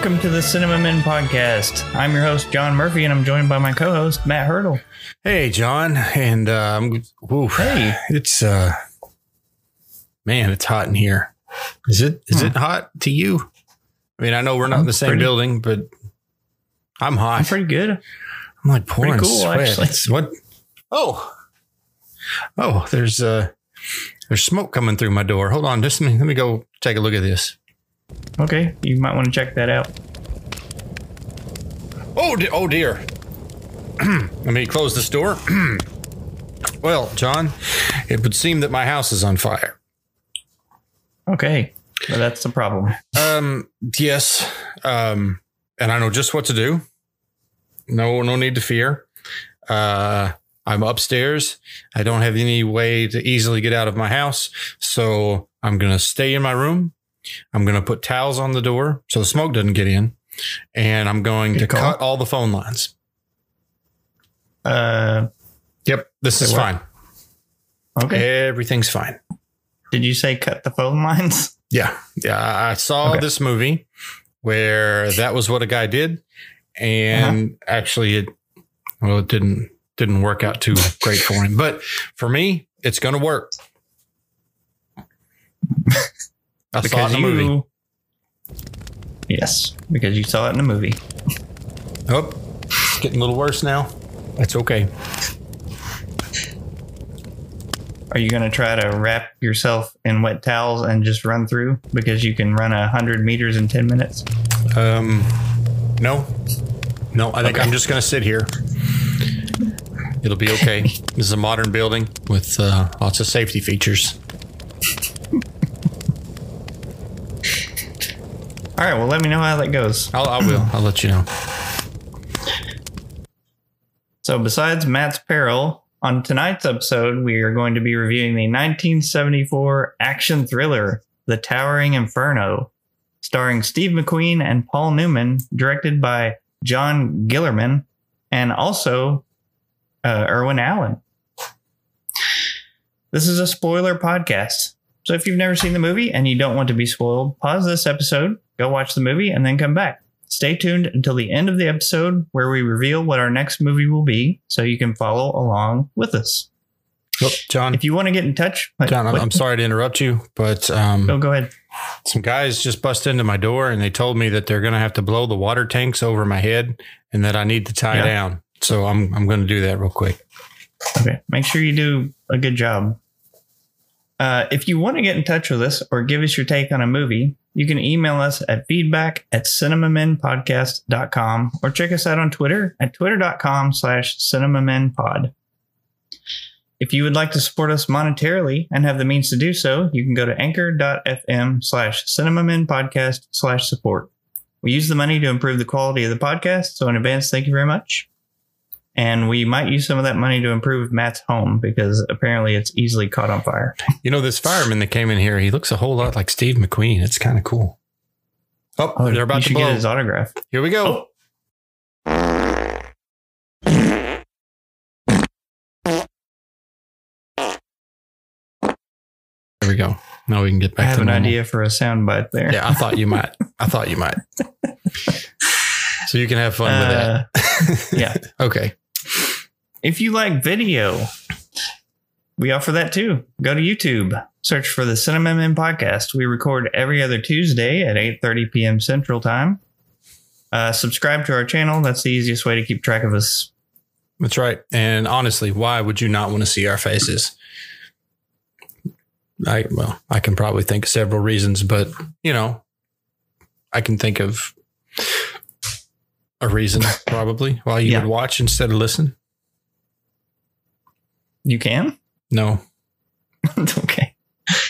Welcome to the Cinema Men podcast. I'm your host, John Murphy, and I'm joined by my co host, Matt Hurdle. Hey, John, and um, Hey. it's uh, man, it's hot in here. Is it? Is Hmm. it hot to you? I mean, I know we're not in the same Pretty- building, but I'm hot. I'm pretty good. I'm like pouring pretty cool, sweat. actually. It's what? Oh, oh, there's uh, there's smoke coming through my door. Hold on, just let me, let me go take a look at this. Okay, you might want to check that out. Oh, de- oh dear. Let me close this door. well, John, it would seem that my house is on fire. Okay, well, that's the problem. Um, yes. Um, and I know just what to do. No, no need to fear. Uh, I'm upstairs. I don't have any way to easily get out of my house. So I'm going to stay in my room. I'm going to put towels on the door so the smoke doesn't get in. And I'm going Good to call. cut all the phone lines. Uh, Yep. This is fine. okay. Everything's fine. Did you say cut the phone lines? Yeah. Yeah. I saw Okay. this movie where that was what a guy did. And Uh-huh. actually it well, it didn't didn't work out too great for him. But for me, it's gonna work. I saw it in a movie. Yes, because you saw it in a movie. Oh, it's getting a little worse now. That's okay. Are you going to try to wrap yourself in wet towels and just run through because you can run a hundred meters in ten minutes? Um no. No, I think Okay. I'm just gonna sit here. It'll be okay. this is a modern building with uh, lots of safety features. All right. Well, let me know how that goes. I'll, I will. I'll let you know. So, besides Matt's peril, on tonight's episode, we are going to be reviewing the 1974 action thriller, The Towering Inferno, starring Steve McQueen and Paul Newman, directed by John Guillermin, and also uh, Irwin Allen. This is a spoiler podcast. So, if you've never seen the movie and you don't want to be spoiled, pause this episode, go watch the movie, and then come back. Stay tuned until the end of the episode where we reveal what our next movie will be so you can follow along with us. Oh, John, If you want to get in touch, John, I'm, I'm sorry to interrupt you, but um, Oh, go ahead. some guys just bust into my door and they told me that they're going to have to blow the water tanks over my head and that I need to tie Yeah. down. So I'm I'm going to do that real quick. Okay. Make sure you do a good job. Uh, if you want to get in touch with us or give us your take on a movie, you can email us at feedback at cinemamenpodcast.com or check us out on Twitter at twitter.com slash cinemamenpod. If you would like to support us monetarily and have the means to do so, you can go to anchor.fm slash cinemamenpodcast slash support. We use the money to improve the quality of the podcast, so in advance, thank you very much. And we might use some of that money to improve Matt's home because apparently it's easily caught on fire. You know, this fireman that came in here, he looks a whole lot like Steve McQueen. It's kind of cool. Oh, they're you about to should get his autograph. Here we go. There we go. Now we can get back. I have to an normal. idea for a soundbite there. Yeah, I thought you might. I thought you might. So you can have fun with Uh, that. yeah. okay. If you like video, we offer that too. Go to YouTube, search for the Cinema Men podcast. We record every other Tuesday at 8:30 p.m. Central Time. Uh, subscribe to our channel. That's the easiest way to keep track of us. That's right. And honestly, why would you not want to see our faces? I well, I can probably think of several reasons, but you know, I can think of a reason probably why you Yeah. would watch instead of listen. You can? No, it's okay.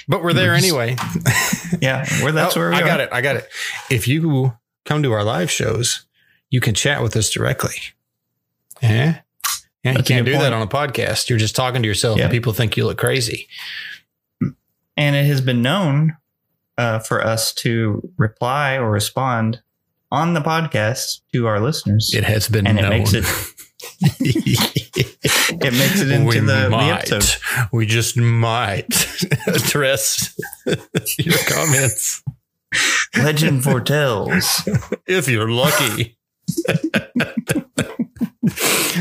but we're there anyway. Yeah, where that's Oh, where we I are. got it. I got it. If you come to our live shows, you can chat with us directly. Yeah. Yeah, you That's can't do that on a podcast. You're just talking to yourself Yeah. and people think you look crazy. And it has been known uh, for us to reply or respond on the podcast to our listeners. It has been and it makes it it makes it into we the, the episode. We just might address your comments. Legend foretells. if you're lucky.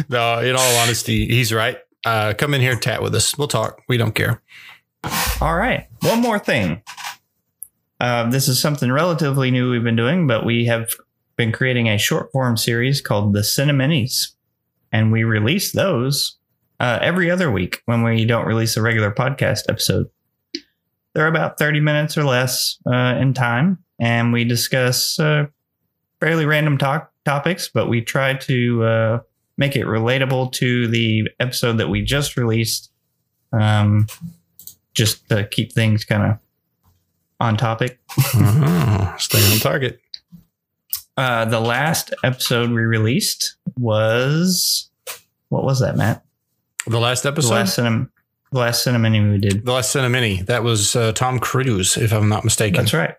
no, in all honesty, he's right. Uh, come in here, chat with us. We'll talk. We don't care. All right. One more thing. Uh, this is something relatively new we've been doing, but we have been creating a short form series called the Cineminis. And we release those uh, every other week when we don't release a regular podcast episode. They're about 30 minutes or less uh, in time, and we discuss uh, fairly random talk topics, but we try to uh, make it relatable to the episode that we just released, um, just to keep things kind of on topic. Uh-huh. Stay on target. Uh, the last episode we released was what was that, Matt? The last The episode, last cinema, the last cinema we did. the last Cinemini. That was uh, Tom Cruise, if I'm not mistaken. That's right.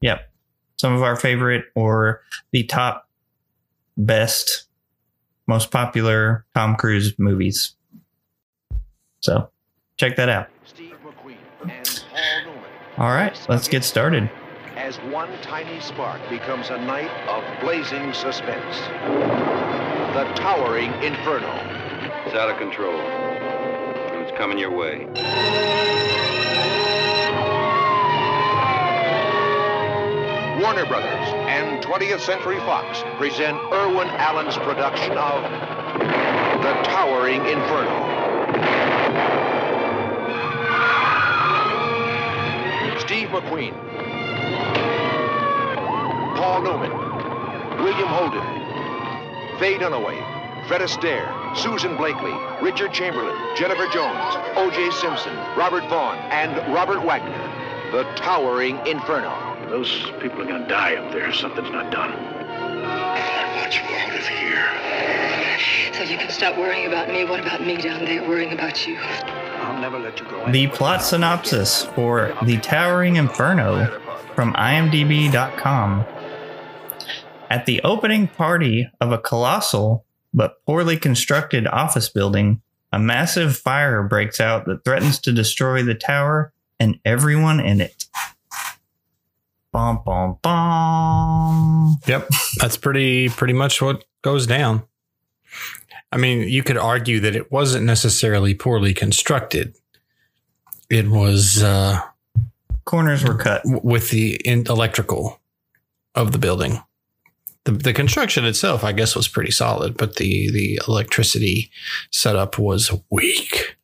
Yep. Some of our favorite or the top best, most popular Tom Cruise movies. So check that out. Steve McQueen and Paul All right, let's get started. As one tiny spark becomes a night of blazing suspense. The towering inferno. It's out of control. And it's coming your way. Warner Brothers and 20th Century Fox present Irwin Allen's production of The Towering Inferno. Steve McQueen, Paul Newman, William Holden, Faye Dunaway, Fred Astaire, Susan Blakely, Richard Chamberlain, Jennifer Jones, O.J. Simpson, Robert Vaughn, and Robert Wagner. The Towering Inferno. Those people are gonna die up there. if Something's not done. I want you out of here. So you can stop worrying about me. What about me down there worrying about you? I'll never let you go. The plot synopsis for The Towering Inferno from IMDb.com. At the opening party of a colossal but poorly constructed office building, a massive fire breaks out that threatens to destroy the tower and everyone in it. Bum, bum, bum. Yep, that's pretty pretty much what goes down. I mean, you could argue that it wasn't necessarily poorly constructed. It was uh, Corners were cut. with the in- electrical of the building. The, the construction itself, I guess, was pretty solid, but the the electricity setup was weak.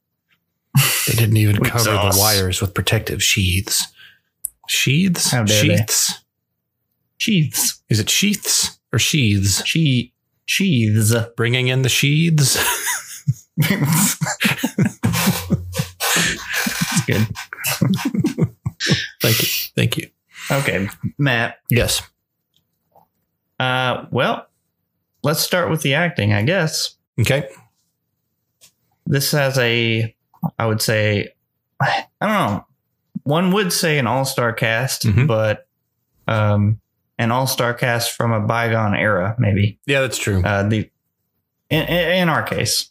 They didn't even Weak cover the wires with protective sheaths. Sheaths? How dare they. Sheaths? Sheaths. Is it sheaths or sheaths? She- sheaths. Bringing in the sheaths. That's good. Thank you. Thank you. Okay, Matt. Yes. Uh, well, let's start with the acting, I guess. Okay. This has a, I would say, I don't know. One would say an all-star cast, Mhm. but um, an all-star cast from a bygone era, maybe. Yeah, that's true. Uh, the in, in in our case,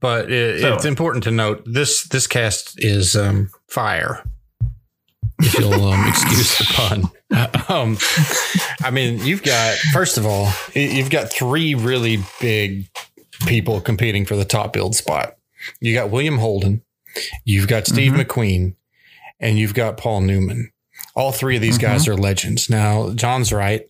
But it, So- it's important to note this this cast is um, fire. If you'll um, excuse the pun. Um, I mean, you've got first of all, you've got three really big people competing for the top build spot. You got William Holden, you've got Steve Mhm. McQueen, and you've got Paul Newman. All three of these guys are legends. Now, John's right.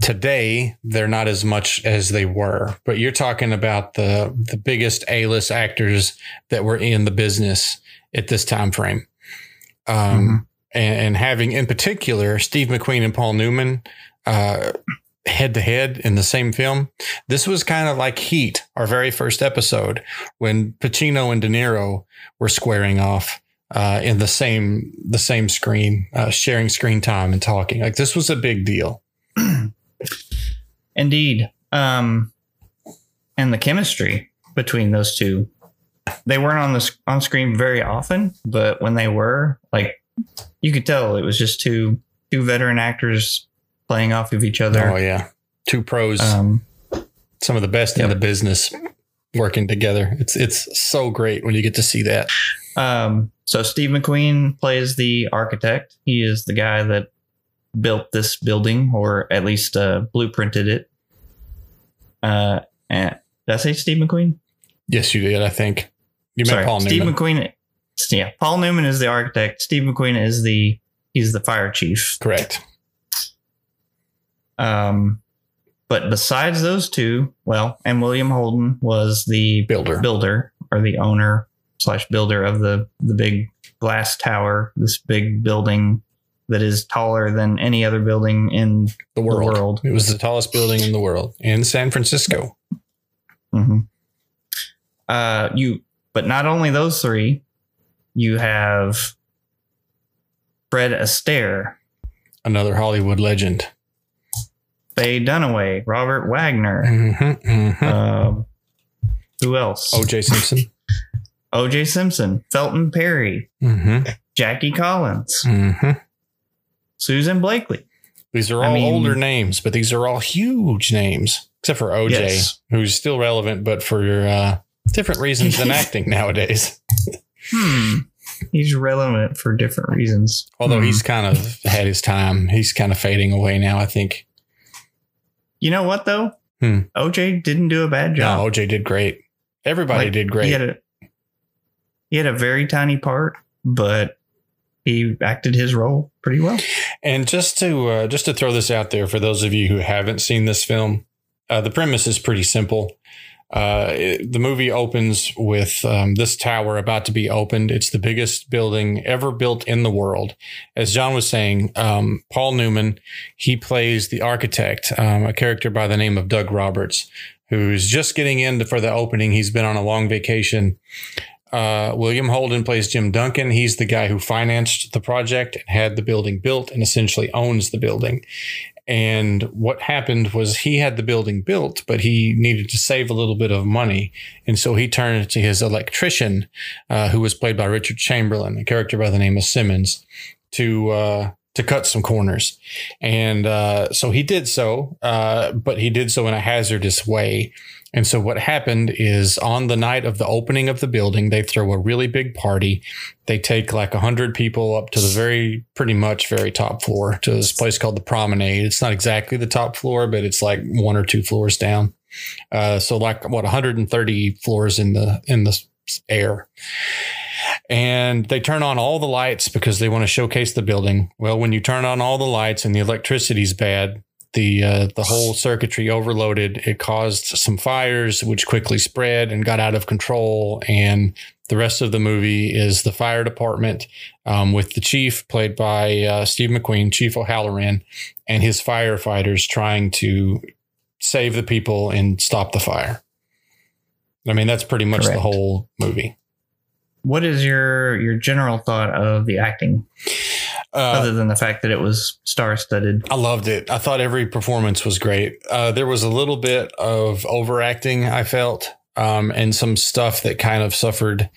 Today, they're not as much as they were, but you're talking about the the biggest A-list actors that were in the business at this time frame. Um, and, and having in particular Steve McQueen and Paul Newman uh, head to head in the same film. This was kind of like Heat, our very first episode, when Pacino and De Niro were squaring off uh, in the same the same screen, uh, sharing screen time and talking. Like this was a big deal. indeed. Um, and the chemistry between those two, they weren't on the on screen very often, but when they were, like, you could tell it was just two two veteran actors playing off of each other. Oh yeah, two pros, Um, some of the best in the business working together. It's it's so great when you get to see that. Um, so Steve McQueen plays the architect. He is the guy that built this building, or at least uh, blueprinted it. Uh, and did I say Steve McQueen? Yes, you did. I think you Sorry, meant Paul Steve Newman. McQueen. Yeah, Paul Newman is the architect. Steve McQueen is the he's the fire chief. Correct. Um, but besides those two, well, and William Holden was the Builder. builder or the owner slash builder of the the big glass tower, this big building that is taller than any other building in the world. world. It was the tallest building in the world in San Francisco. hmm Uh, you, but not only those three, you have Fred Astaire, Another Hollywood legend. Faye Dunaway, Robert Wagner. Mm-hmm, mm-hmm. Um, who else? O.J. Simpson. O.J. Simpson, Felton Perry, Mm-hmm, Jackie Collins, mm-hmm. Susan Blakely. These are I all mean- older names, but these are all huge names, except for OJ, Yes. who's still relevant, but for uh, different reasons than acting nowadays. Hmm. He's relevant for different reasons. Although Hmm. he's kind of had his time, he's kind of fading away now. I think. You know what though? Hmm. OJ didn't do a bad No, job. OJ did great. Everybody Like, did great. He had a he had a very tiny part, but he acted his role pretty well. And just to uh, just to throw this out there for those of you who haven't seen this film, uh, the premise is pretty simple. Uh, it- the movie opens with um, this tower about to be opened. It's the biggest building ever built in the world. As John was saying, um, Paul Newman, he plays the architect, um, a character by the name of Doug Roberts, who's just getting in for the opening. He's been on a long vacation. Uh, William Holden plays Jim Duncan. He's the guy who financed the project and had the building built and essentially owns the building. And what happened was he had the building built, but he needed to save a little bit of money. And so he turned to his electrician, uh, who was played by Richard Chamberlain, a character by the name of Simmons, to, uh, to cut some corners. And uh, so he did so, uh, but he did so in a hazardous way. And so what happened is on the night of the opening of the building, they throw a really big party. They take like a hundred people up to the very, pretty much very top floor to this place called the Promenade. It's not exactly the top floor, but it's like one or two floors down. Uh, so like what 130 floors in the in the air. And they turn on all the lights because they want to showcase the building. Well, when you turn on all the lights and the electricity's bad, the uh, the whole circuitry overloaded. It caused some fires, which quickly spread and got out of control. And the rest of the movie is the fire department um, with the chief, played by uh, Steve McQueen, Chief O'Halloran, and his firefighters trying to save the people and stop the fire. I mean, that's pretty much the whole movie. What is your your general thought of the acting, other than the fact that it was star studded? I loved it. I thought every performance was great. Uh, there was a little bit of overacting, I felt, um, and some stuff that kind of suffered,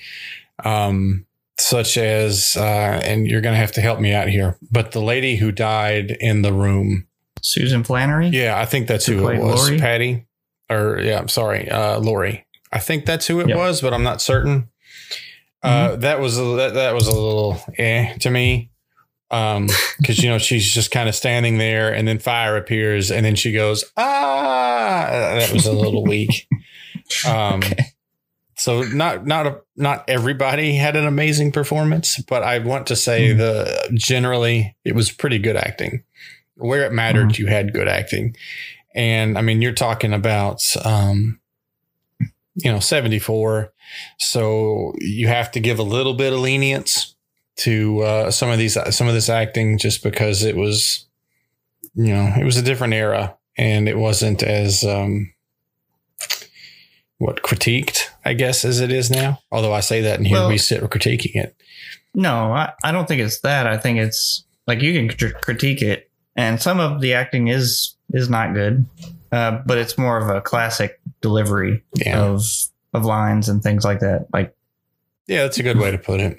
um, such as, uh, and you're going to have to help me out here, but the lady who died in the room. Susan Flannery. Yeah, I think that's Who who it was. Lori? Patty, or yeah, I'm sorry, uh, Lori. I think that's who it Yep. was, but I'm not certain. Uh, that was a, that, that was a little eh to me. Um, cause you know, she's just kind of standing there and then fire appears and then she goes, ah, that was a little weak. Um, so not, not, a, not everybody had an amazing performance, but I want to say Mhm. the generally it was pretty good acting where it mattered. You had good acting. And I mean, you're talking about, um, you know, 74. So you have to give a little bit of lenience to uh, some of these, some of this acting, just because it was, you know, it was a different era and it wasn't as, um, what critiqued, I guess, as it is now. Although I say that and here Well- we sit critiquing it. No, I, I don't think it's that. I think it's like you can cr- critique it, and some of the acting is is not good, uh, but it's more of a classic delivery Yeah. of of lines and things like that. Like, Yeah, that's a good way to put it.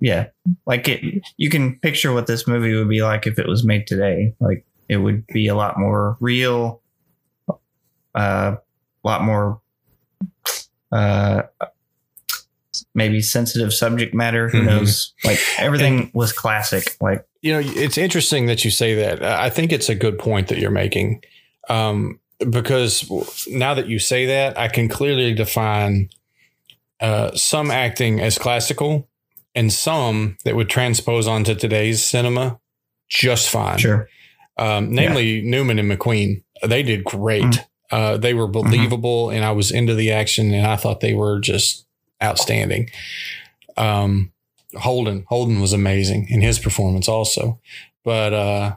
Yeah, like it. You can picture what this movie would be like if it was made today. Like, it would be a lot more real, a lot more. Uh, maybe sensitive subject matter. Who Mhm. knows? Like everything was classic. Like You know, it's interesting that you say that. I think it's a good point that you're making. Um, because now that you say that, I can clearly define uh, some acting as classical and some that would transpose onto today's cinema just fine. sure, Um, namely, Newman and McQueen. They did great. Mm. Uh, they were believable, and I was into the action, and I thought they were just outstanding. Um, Holden, Holden was amazing in his performance also, but uh,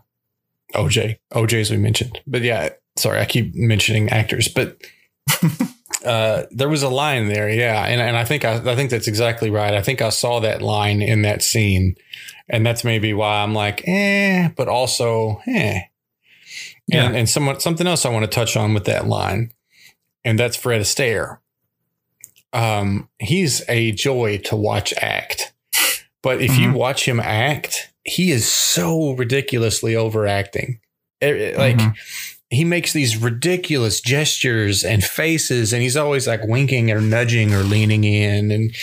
OJ, OJ as we mentioned, but yeah, sorry, I keep mentioning actors, but uh, there was a line there, yeah, and and I think I, I think that's exactly right. I think I saw that line in that scene, and that's maybe why I'm like, eh, but also, eh. Yeah. And, and somewhat, something else I want to touch on with that line, and that's Fred Astaire. Um, he's a joy to watch act, but if you Mhm. watch him act, he is so ridiculously overacting. Eh, Like Mhm. He makes these ridiculous gestures and faces, and he's always like winking or nudging or leaning in and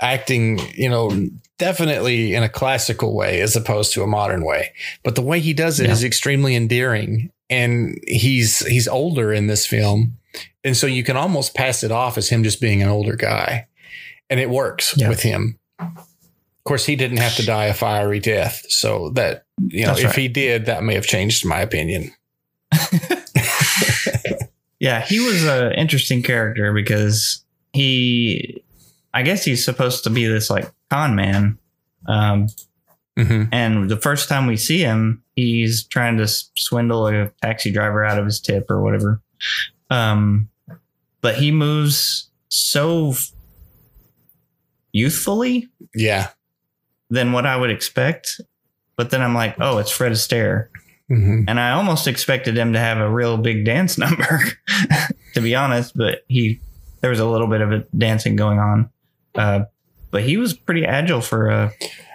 acting, you know, definitely in a classical way as opposed to a modern way. But the way he does it is Yeah. extremely endearing. And he's he's older in this film. And so you can almost pass it off as him just being an older guy. And it works Yeah. with him. Of course, he didn't have to die a fiery death. So that, you know, That's if right. he did, that may have changed my opinion. yeah, he was an interesting character because he, I guess he's supposed to be this like con man. Um, hmm and the first time we see him, he's trying to swindle a taxi driver out of his tip or whatever. Um, but he moves so youthfully Yeah. than what I would expect. But then I'm like, oh, it's Fred Astaire. Hmm And I almost expected him to have a real big dance number, to be honest. But he, there was a little bit of a dancing going on. Uh, but he was pretty agile for uh,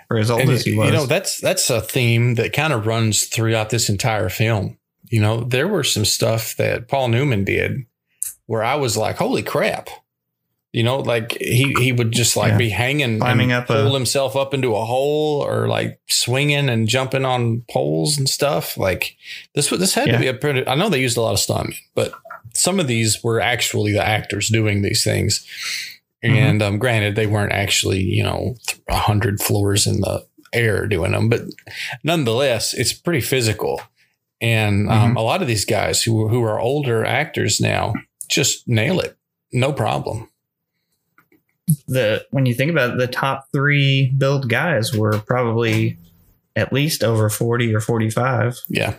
for as old And as he was. You know, that's that's a theme that kind of runs throughout this entire film. You know, there were some stuff that Paul Newman did where I was like, "Holy crap!" You know, like he he would just like Yeah. be hanging, Climbing and up a- pull himself up into a hole, or like swinging and jumping on poles and stuff. Like this this had Yeah. to be a pretty. I know they used a lot of stuntmen, but some of these were actually the actors doing these things. Mm-hmm. And um, granted, they weren't actually, you know, a hundred floors in the air doing them, but nonetheless, it's pretty physical. And um, Mhm. a lot of these guys who who are older actors now just nail it, no problem. The when you think about it, the top three build guys were probably at least over 40 or 45 Yeah,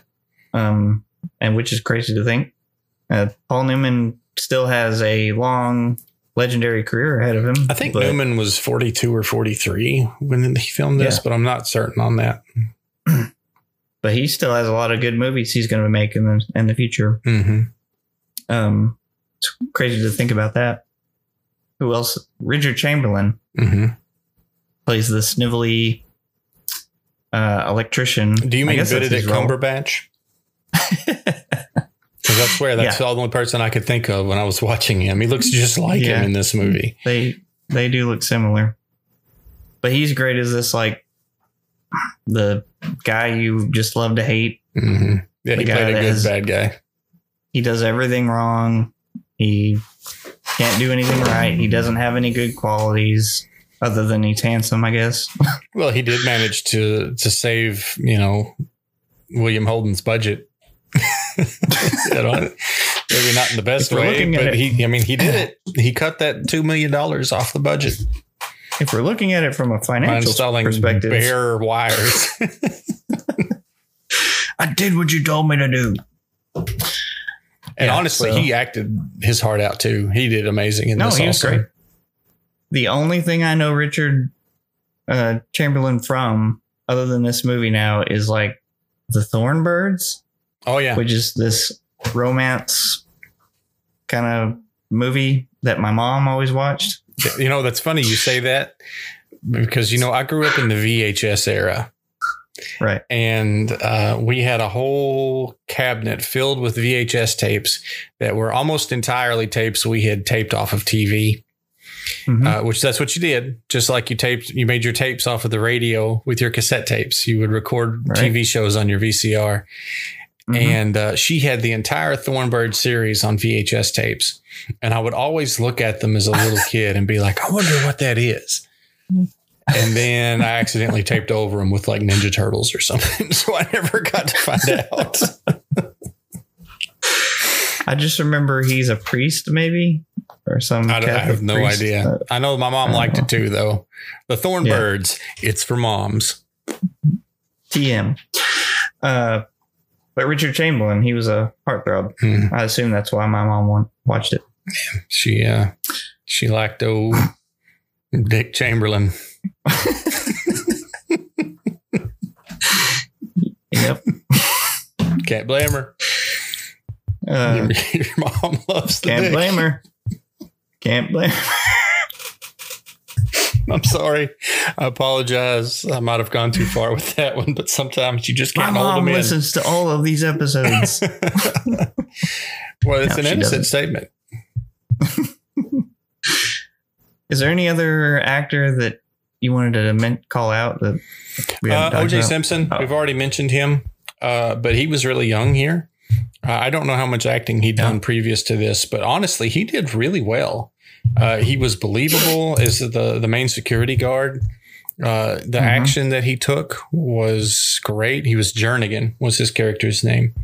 um and which is crazy to think. Uh, paul newman still has a long legendary career ahead of him I think Newman was forty two or forty three when he filmed this, Yeah. but I'm not certain on that. but he still has a lot of good movies he's going to make in the in the future. Hmm um it's crazy to think about that who else richard chamberlain hmm plays the snivelly uh electrician Do you mean Benedict. Cumberbatch? Because I swear that's Yeah. the only person I could think of when I was watching him. He looks just like Yeah. him in this movie. they they do look similar but he's great as this like the guy you just love to hate hmm Yeah, The he played a good has- bad guy. he does everything wrong he can't do anything right he doesn't have any good qualities other than he's handsome i guess Well, he did manage to to save, you know, William Holden's budget. You know, maybe not in the best way, but he I mean he did it. He cut that two million dollars off the budget if we're looking at it from a financial perspective bare wires. i did what you told me to do and Yeah, honestly, so- he acted his heart out too. He did amazing in no this he was great the only thing i know richard uh chamberlain from other than this movie now is like the Thorn Birds Oh yeah. which is this romance kind of movie that my mom always watched. You know, that's funny you say that because you know I grew up in the VHS era. Right. and uh, we had a whole cabinet filled with VHS tapes that were almost entirely tapes we had taped off of TV. Mhm. uh, which that's what you did. Just like you taped, you made your tapes off of the radio with your cassette tapes. You would record Right. TV shows on your VCR. Mhm. And uh, she had the entire Thornbird series on VHS tapes. And I would always look at them as a little kid and be like, I wonder what that is. And then I accidentally taped over them with like Ninja Turtles or something. So I never got to find out. I just remember he's a priest, maybe, or some. I, I have no priest. idea. Uh, I know my mom liked don't it too, though. The Thorn Birds, it's for moms. TM. Uh, but Richard Chamberlain, he was a heartthrob. Hmm. I assume that's why my mom won- watched it. She uh she liked old Dick Chamberlain. Yep. Can't blame her. Uh, your, your mom loves the can't dick. blame her. Can't blame. Her. I'm sorry. I apologize. I might have gone too far with that one, but sometimes you just can't hold mom them listens to all of these episodes. well, it's No, an innocent doesn't. statement. Is there any other actor that you wanted to men- call out that Uh, OJ about? Simpson, Oh. we've already mentioned him, uh, but he was really young here. Uh, I don't know how much acting he'd done Yeah. previous to this, but honestly, he did really well. Uh, he was believable as the the main security guard. Uh, the Mhm. action that he took was great. He was Jernigan was his character's name,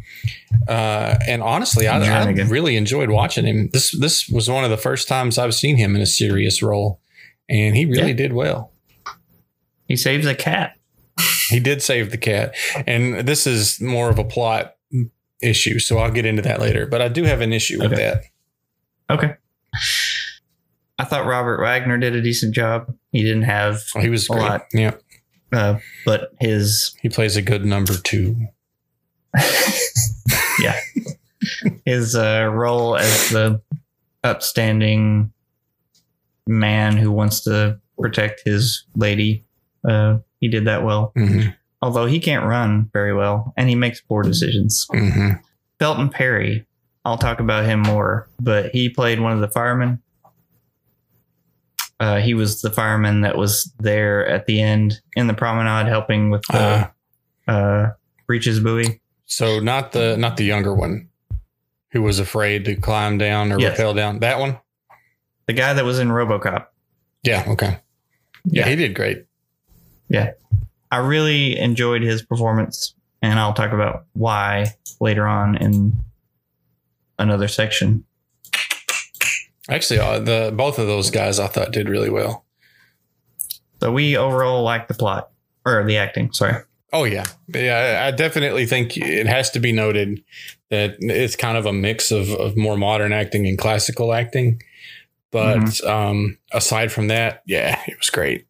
uh, and honestly, I, I really enjoyed watching him. This this was one of the first times I've seen him in a serious role, and he really Yeah. did well. He saves a cat. He did save the cat. And this is more of a plot issue. So I'll get into that later. But I do have an issue with Okay. that. Okay. I thought Robert Wagner did a decent job. He didn't have He was A great. lot. Yeah. uh, but his He plays a good number two. yeah his uh, role as the upstanding man who wants to protect his lady uh, he did that well hmm although he can't run very well and he makes poor decisions hmm felton perry i'll talk about him more but he played one of the firemen uh, he was the fireman that was there at the end in the promenade helping with the Uh, uh, breeches buoy so not the not the younger one who was afraid to climb down or Yes. rappel down. That one? the guy that was in robocop Yeah. Okay. Yeah, Yeah. he did great. I really enjoyed his performance, and I'll talk about why later on in another section. Actually, uh, the both of those guys I thought did really well. So we overall like the plot or the acting. Sorry. Oh yeah, yeah. I I definitely think it has to be noted that it's kind of a mix of, of more modern acting and classical acting. But um, aside from that, yeah, it was great.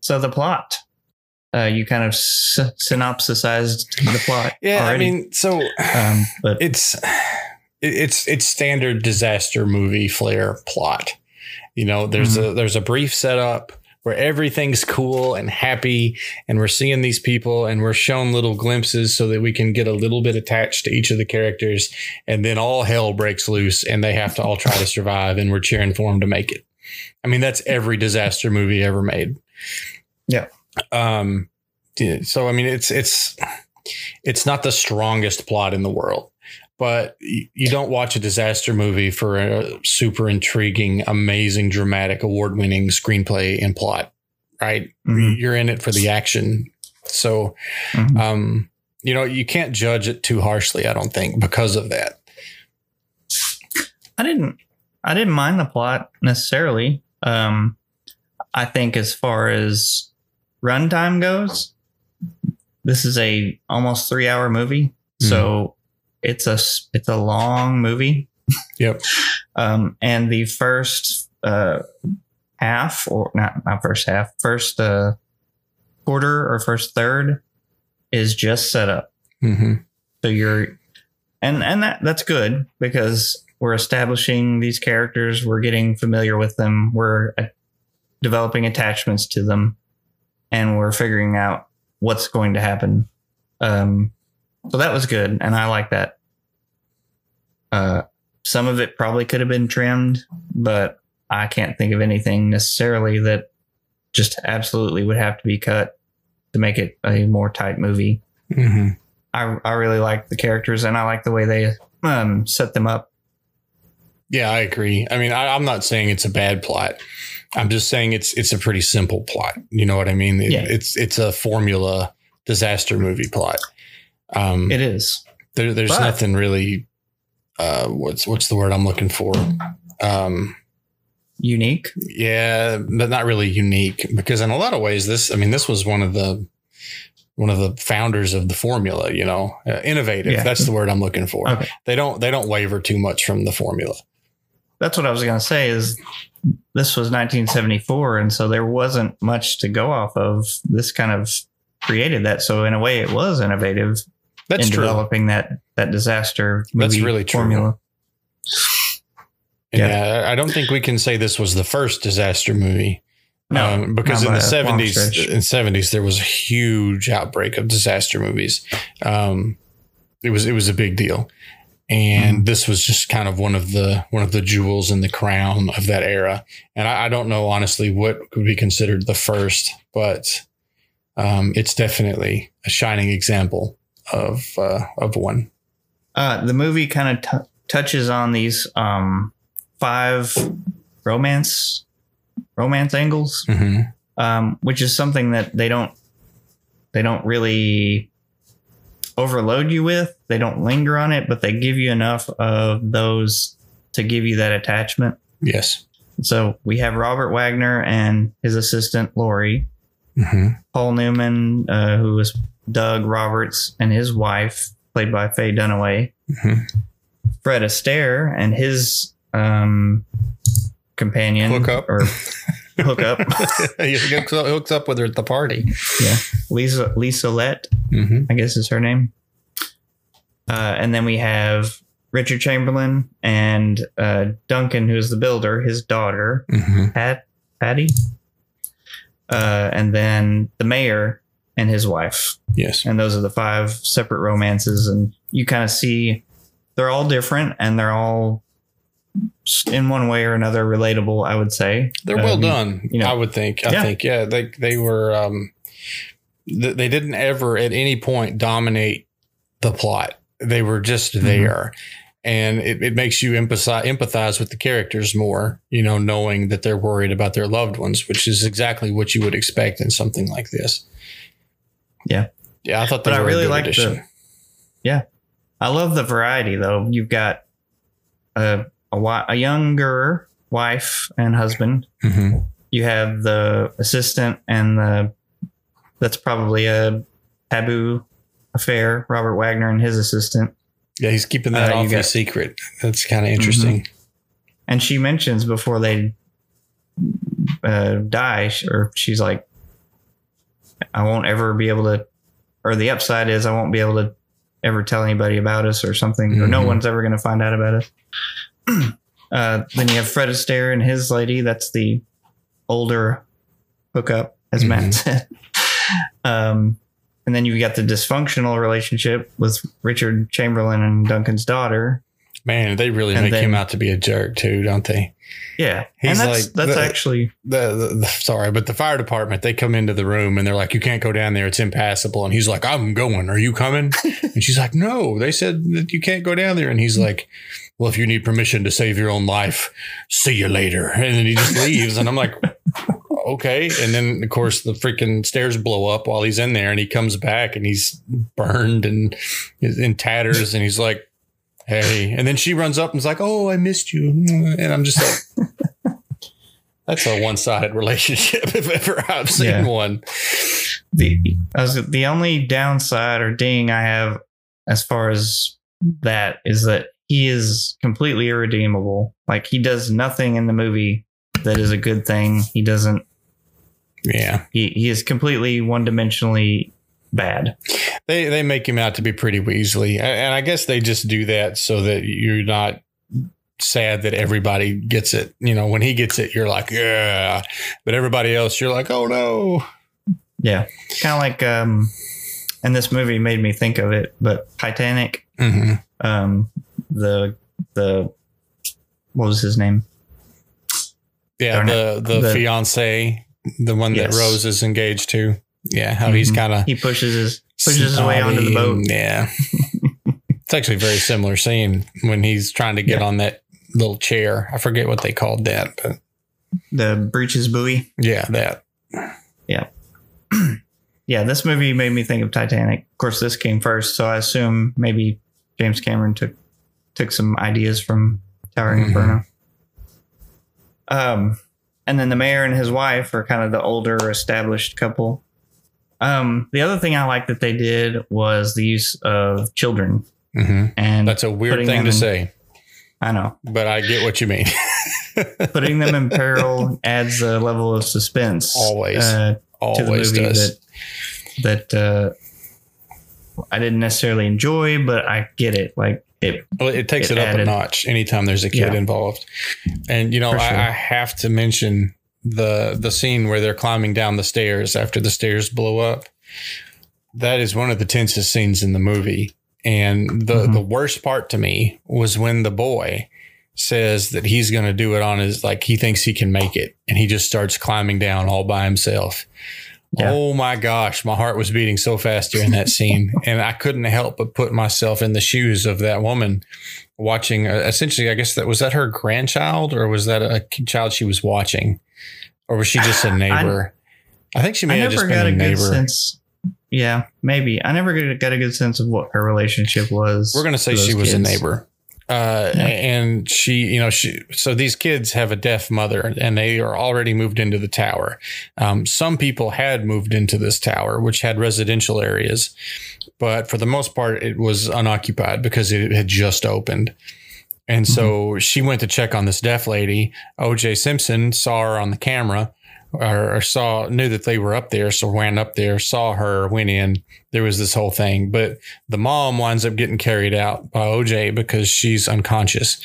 So the plot. Uh, you kind of s- synopsisized the plot. Yeah, already. I mean, so um, but it's it's it's standard disaster movie flair plot. You know, there's a there's a brief setup where everything's cool and happy, and we're seeing these people, and we're shown little glimpses so that we can get a little bit attached to each of the characters, and then all hell breaks loose, and they have to all try to survive, and we're cheering for them to make it. I mean, that's every disaster movie ever made. Yeah. Um. yeah, So I mean, it's it's it's not the strongest plot in the world but you don't watch a disaster movie for a super intriguing, amazing, dramatic, award winning screenplay and plot, right? mhm, You're in it for the action. So, mhm. um, you know, you can't judge it too harshly, I don't think, because of that. I didn't I didn't mind the plot necessarily. Um I think as far as runtime goes, this is a almost 3 hour movie. So it's a it's a long movie. Yep. Um and the first uh half or not not first half, first uh quarter or first third is just set up. hmm So you're, and and that that's good because we're establishing these characters, we're getting familiar with them, we're developing attachments to them, and we're figuring out what's going to happen. Um, so that was good, and I like that. Uh, some of it probably could have been trimmed, but I can't think of anything necessarily that just absolutely would have to be cut to make it a more tight movie. hmm I I really like the characters and I like the way they um set them up. Yeah, I agree. I mean, I, I'm not saying it's a bad plot. I'm just saying it's it's a pretty simple plot. You know what I mean? It- Yeah. It's it's a formula disaster movie plot. Um, It is. there, there's but- nothing really. Uh, what's what's the word I'm looking for? Um, Unique. yeah, but not really unique because in a lot of ways, this I mean, this was one of the one of the founders of the formula. You know, uh, innovative. Yeah. That's the word I'm looking for. Okay. They don't they don't waver too much from the formula. That's what I was going to say is this was 1974 and so there wasn't much to go off of. This kind of created that. So in a way it was innovative That's in true. developing that that disaster That's really true. formula. Yeah. I don't think we can say this was the first disaster movie. No, Um, because in the by a long seventies, in seventies, there was a huge outbreak of disaster movies. Um, it was it was a big deal, and Mm-hmm. this was just kind of one of the one of the jewels in the crown of that era. And I, I don't know honestly what could be considered the first, but um, it's definitely a shining example of uh, of one. Uh, the movie kind of t- touches on these um, five romance romance angles, hmm um, which is something that they don't they don't really overload you with. They don't linger on it, but they give you enough of those to give you that attachment. Yes. So we have Robert Wagner and his assistant Lori, hmm Paul Newman, uh, who was Doug Roberts, and his wife, played by Faye Dunaway. Mhm. Fred Astaire and his um, companion Hook up. or hook up, he hooks up, with her at the party. Lisa Lisa Lett, hmm I guess is her name. Uh, and then we have Richard Chamberlain and uh, Duncan, who's the builder, his daughter, hmm Pat Patty, uh, and then the mayor and his wife. Yes. and those are the five separate romances and you kind of see they're all different and they're all s- in one way or another relatable i would say They're well Um, done. you know. I would think. I Yeah. think. Yeah. They they were. Um, th- they didn't ever at any point dominate the plot. They were just Mhm. there, and it, it makes you empathize empathize with the characters more. You know, knowing that they're worried about their loved ones, which is exactly what you would expect in something like this. Yeah. Yeah, I thought that But I really like the- addition. i love the variety though you've got a, a, a younger wife and husband Mhm. you have the assistant and the that's probably a taboo affair robert wagner and his assistant Yeah, he's keeping that Uh, awfully got- secret. That's kind of interesting. and she mentions before they uh, die, or she's like, "I won't ever be able to," or the upside is, "I won't be able to ever tell anybody about us," or something, or no Mhm. one's ever going to find out about us. uh, then you have Fred Astaire and his lady. That's the older hookup, as Mhm. Matt said. Um, and then you've got the dysfunctional relationship with Richard Chamberlain and Duncan's daughter. Man, they really And make then- him out to be a jerk too, don't they? Yeah, He's and that's like that's the- actually the, the, the sorry, but the fire department they come into the room and they're like, "You can't go down there; it's impassable." And he's like, "I'm going. Are you coming?" and she's like, "No, they said that you can't go down there." And he's like, "Well, if you need permission to save your own life, see you later." And then he just leaves, and I'm like, "Okay." And then of course the freaking stairs blow up while he's in there, and he comes back and he's burned and is in tatters, and he's like. Hey, and then she runs up and is like, "Oh, I missed you," and I'm just like, that's a one-sided relationship if ever I've seen Yeah. one. the was, the only downside or ding I have as far as that is that he is completely irredeemable. Like he does nothing in the movie that is a good thing. He doesn't. Yeah, He he is completely one dimensionally bad. they they make him out to be pretty Weasley, and I guess they just do that so that you're not sad that everybody gets it. You know, when he gets it, you're like, yeah, but everybody else, you're like, oh no. Yeah, kind of like um, and this movie made me think of it. But Titanic, hmm um, the the what was his name? Yeah, the, the The- fiance, the one Yes. that Rose is engaged to. Yeah, how he's Mhm. kind of He pushes his pushes his way onto the boat. Yeah, it's actually a very similar scene when he's trying to get Yeah. on that little chair. I forget what they called that, but The breeches buoy. yeah, that. Yeah. yeah, this movie made me think of Titanic. Of course, this came first, so I assume maybe James Cameron took took some ideas from Towering Mhm. Inferno. Um, and then the mayor and his wife are kind of the older established couple. Um, the other thing I like that they did was the use of children, hmm and That's a weird thing to in- say, I know but I get what you mean. putting them in peril adds a level of suspense. Always. uh, to the Always movie does. that that uh, I didn't necessarily enjoy, but I get it. Like it, Well, it takes It it, up added- a notch anytime there's a kid Yeah. involved. And you know, For I. I have to mention the the scene where they're climbing down the stairs after the stairs blow up. That is one of the tensest scenes in the movie. And the Mhm. the worst part to me was when the boy says that he's going to do it on his like he thinks he can make it and he just starts climbing down all by himself. Yeah. Oh my gosh, my heart was beating so fast during that scene, and I couldn't help but put myself in the shoes of that woman watching. Uh, essentially, I guess that was that her grandchild, or was that a child she was watching, or was she just a neighbor? I, think she may I have just been a a good neighbor. sense. Yeah, maybe I never got a good sense of what her relationship was. We're gonna say she was a neighbor. Uh, Yeah. and she, you know, she, so these kids have a deaf mother and they are already moved into the tower. Um, some people had moved into this tower, which had residential areas, but for the most part, it was unoccupied because it had just opened. And so she went to check on this deaf lady. OJ Simpson saw her on the camera or, or saw, knew that they were up there. So ran up there, saw her, went in. There was this whole thing. But the mom winds up getting carried out by OJ because she's unconscious.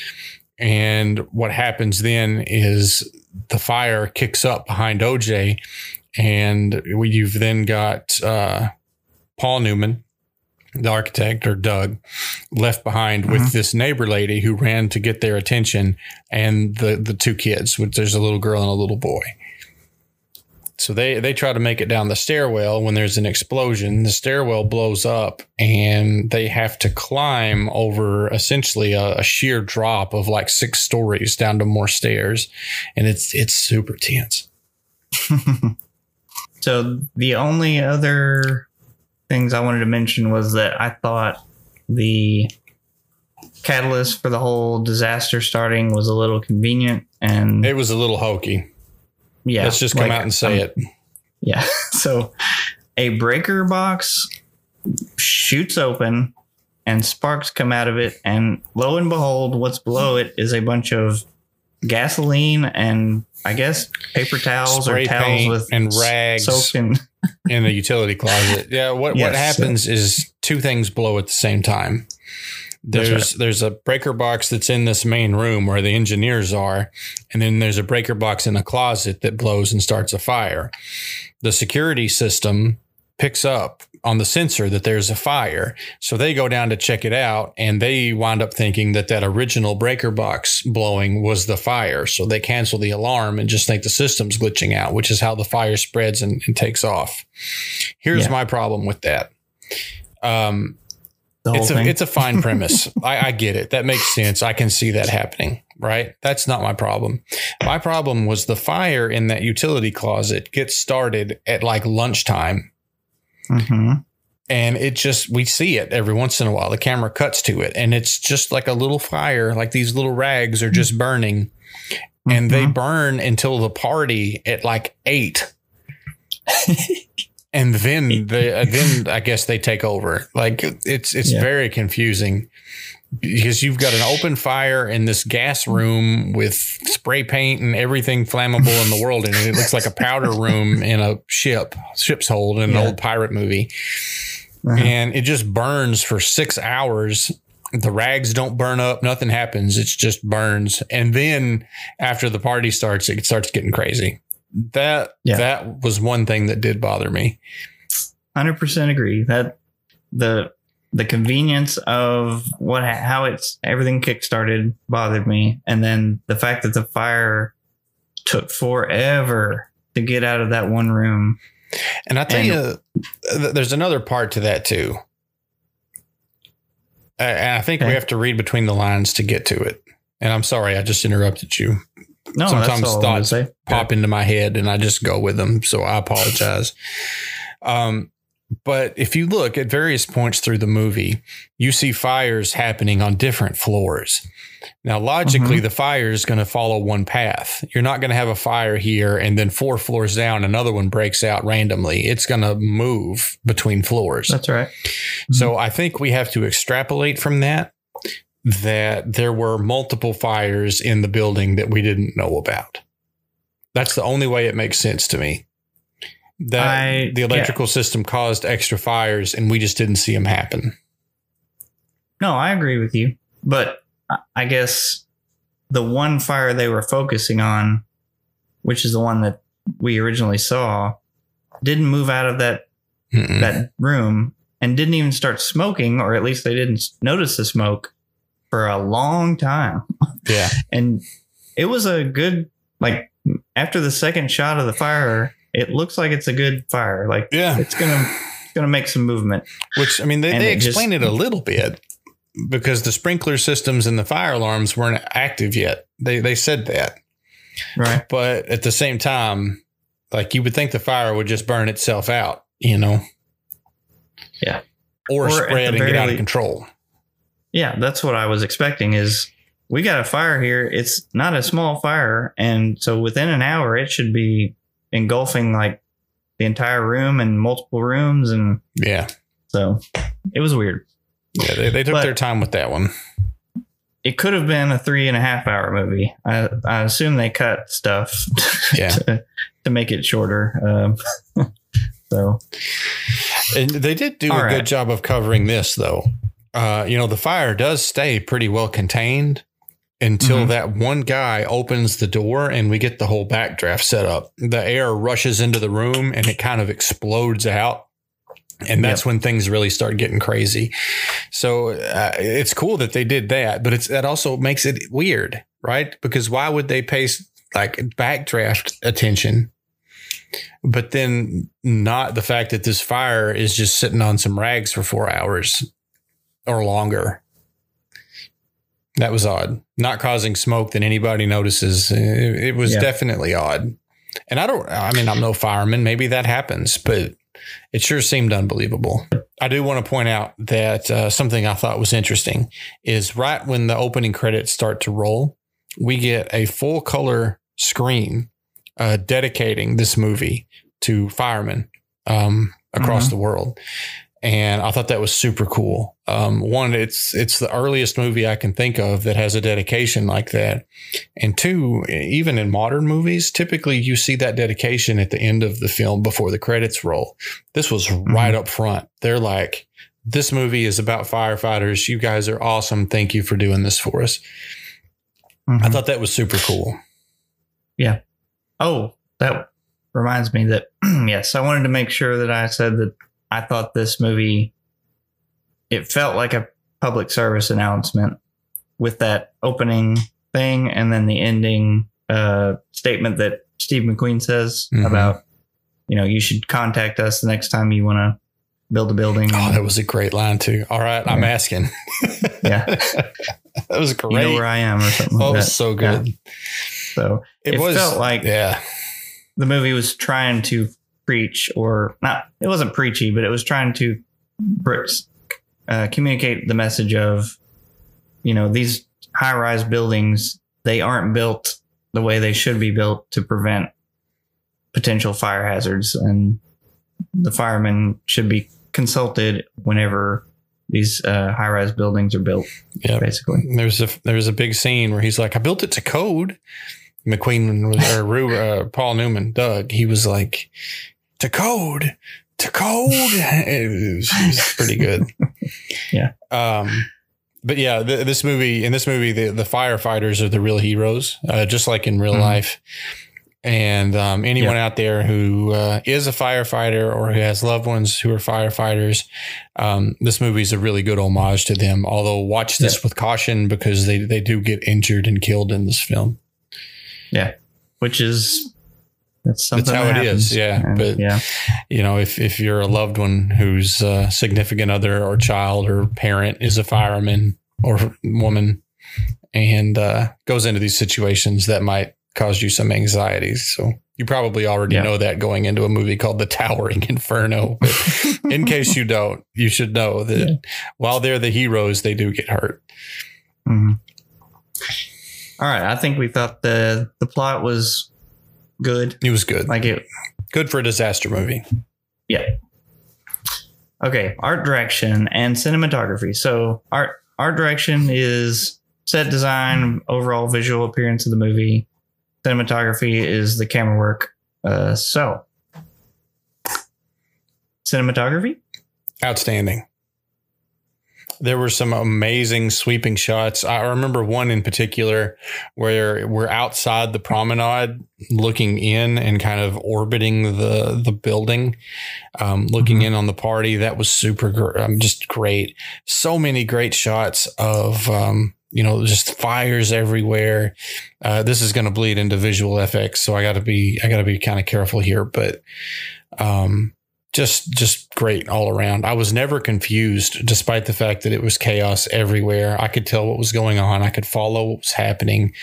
And what happens then is the fire kicks up behind OJ. And we- you've then got uh, Paul Newman, the architect, or Doug, left behind with this neighbor lady who ran to get their attention and the, the two kids, which there's a little girl and a little boy. So they they try to make it down the stairwell when there's an explosion. The stairwell blows up and they have to climb over essentially a, a sheer drop of like six stories down to more stairs, and it's it's super tense. So the only other things I wanted to mention was that I thought the catalyst for the whole disaster starting was a little convenient and It was a little hokey. Yeah. Let's just come like, out and say um, it. Yeah. So a breaker box shoots open and sparks come out of it. And lo and behold, what's below it is a bunch of gasoline and I guess paper towels Spray or towels with and rags. soaked in. in the utility closet. Yeah, what what Yes. happens is two things blow at the same time. There's right. there's a breaker box that's in this main room where the engineers are, and then there's a breaker box in a closet that blows and starts a fire. The security system picks up on the sensor that there's a fire. So they go down to check it out and they wind up thinking that that original breaker box blowing was the fire. So they cancel the alarm and just think the system's glitching out, which is how the fire spreads and, and takes off. Here's Yeah. my problem with that. Um, it's a thing. it's a fine premise. I, I get it. That makes sense. I can see that happening. Right. That's not my problem. My problem was the fire in that utility closet gets started at like lunchtime Mhm. and it just we see it every once in a while the camera cuts to it and it's just like a little fire like these little rags are just burning and they Mhm. burn until the party at like eight and then they uh, then i guess they take over like it's it's Yeah. very confusing because you've got an open fire in this gas room with spray paint and everything flammable in the world and it looks like a powder room in a ship ship's hold in an Yeah. old pirate movie Uh-huh. and it just burns for six hours. The rags don't burn up, nothing happens. It's just burns. And then after the party starts, it starts getting crazy. That Yeah. that was one thing that did bother me. Hundred percent agree that the the convenience of what how it's everything kickstarted bothered me, and then the fact that the fire took forever to get out of that one room. And I tell And- you, there's another part to that too. And I think we have to read between the lines to get to it. And I'm sorry, I just interrupted you. No, Sometimes that's all I wanted to thoughts. Pop into my head and I just go with them. So I apologize. um, but if you look at various points through the movie, you see fires happening on different floors. Now, logically, the fire is going to follow one path. You're not going to have a fire here and then four floors down, another one breaks out randomly. It's going to move between floors. That's right. So I think we have to extrapolate from that that there were multiple fires in the building that we didn't know about. That's the only way it makes sense to me. That I- the electrical system caused extra fires and we just didn't see them happen. No, I agree with you. But I- I guess the one fire they were focusing on, which is the one that we originally saw, didn't move out of that Mm-mm. that room and didn't even start smoking, or at least they didn't notice the smoke for a long time. yeah. And it was a good like after the second shot of the fire, it looks like it's a good fire. Like Yeah. it's gonna it's gonna make some movement. Which I mean, they, And they it just- explain it a little bit because the sprinkler systems and the fire alarms weren't active yet. They they said that. Right. But at the same time, like you would think the fire would just burn itself out, you know? Yeah. Or, Or spread and get out of control. Yeah, that's what I was expecting is we got a fire here. It's not a small fire. And so within an hour it should be engulfing like the entire room and multiple rooms and Yeah. so it was weird. Yeah. They, they took But- their time with that one. It could have been a three and a half hour movie. I, I assume they cut stuff Yeah. to, to make it shorter. Um, so And they did do All a right. good job of covering this, though. Uh, you know, the fire does stay pretty well contained until Mhm. that one guy opens the door and we get the whole backdraft set up. The air rushes into the room and it kind of explodes out. And that's when things really start getting crazy. So uh, it's cool that they did that, but it's that also makes it weird, right? Because why would they pay like backdraft attention but then not the fact that this fire is just sitting on some rags for four hours or longer. That was odd. Not causing smoke that anybody notices. It, it was Yeah. definitely odd. And I don't, I mean, I'm no fireman. Maybe that happens, but it sure seemed unbelievable. I do want to point out that uh, something I thought was interesting is right when the opening credits start to roll, we get a full color screen uh, dedicating this movie to firemen um, across Mhm. the world. And I thought that was super cool. Um, one, it's it's the earliest movie I can think of that has a dedication like that. And two, even in modern movies, typically you see that dedication at the end of the film before the credits roll. This was right up front. They're like, "This movie is about firefighters. You guys are awesome. Thank you for doing this for us." I mhm. thought that was super cool. Yeah. Oh, that reminds me that yes, I wanted to make sure that I said that I thought this movie it felt like a public service announcement with that opening thing and then the ending uh, statement that Steve McQueen says Mhm. about you know you should contact us the next time you want to build a building. Oh, that was a great line too. All right, I'm asking. Yeah. that was great. you know where I am or something oh, it was so good. So It, It was felt like- yeah, the movie was trying to preach or not it wasn't preachy but it was trying to uh, communicate the message of you know these high-rise buildings they aren't built the way they should be built to prevent potential fire hazards and the firemen should be consulted whenever these uh, high-rise buildings are built yeah. basically There's a there's a big scene where he's like, "I built it to code." McQueen or Ru- uh, Paul Newman, Doug, he was like, "To code, to code." It was, it was pretty good. Yeah. Um, but yeah, th- this movie in this movie, the the firefighters are the real heroes, uh, just like in real Mhm. life. And um, anyone out there who uh, is a firefighter or who has loved ones who are firefighters, um, this movie is a really good homage to them. Although watch this with caution because they they do get injured and killed in this film. Yeah, which is that's That's how that it is, happens. yeah, And, but- yeah, you know, if if you're a loved one whose uh, significant other or child or parent is a fireman or woman and uh, goes into these situations, that might cause you some anxieties. So you probably already Yeah. know that going into a movie called The Towering Inferno. But in case you don't, you should know that while they're the heroes, they do get hurt. Mhm. All right, I think we thought the the plot was good. It was good, Like it, good for a disaster movie. yeah. Okay, art direction and cinematography. So art art direction is set design, overall visual appearance of the movie. Cinematography is the camera work. Uh, so cinematography. Outstanding. There were some amazing sweeping shots. I remember one in particular where we're outside the promenade looking in and kind of orbiting the the building, um, looking in on the party. That was super gr- um, just great. So many great shots of um, you know just fires everywhere. Uh, this is going to bleed into visual effects, so I got to be I got to be kind of careful here, but um, just just great all around. I was never confused, despite the fact that it was chaos everywhere. I could tell what was going on. I could follow what was happening.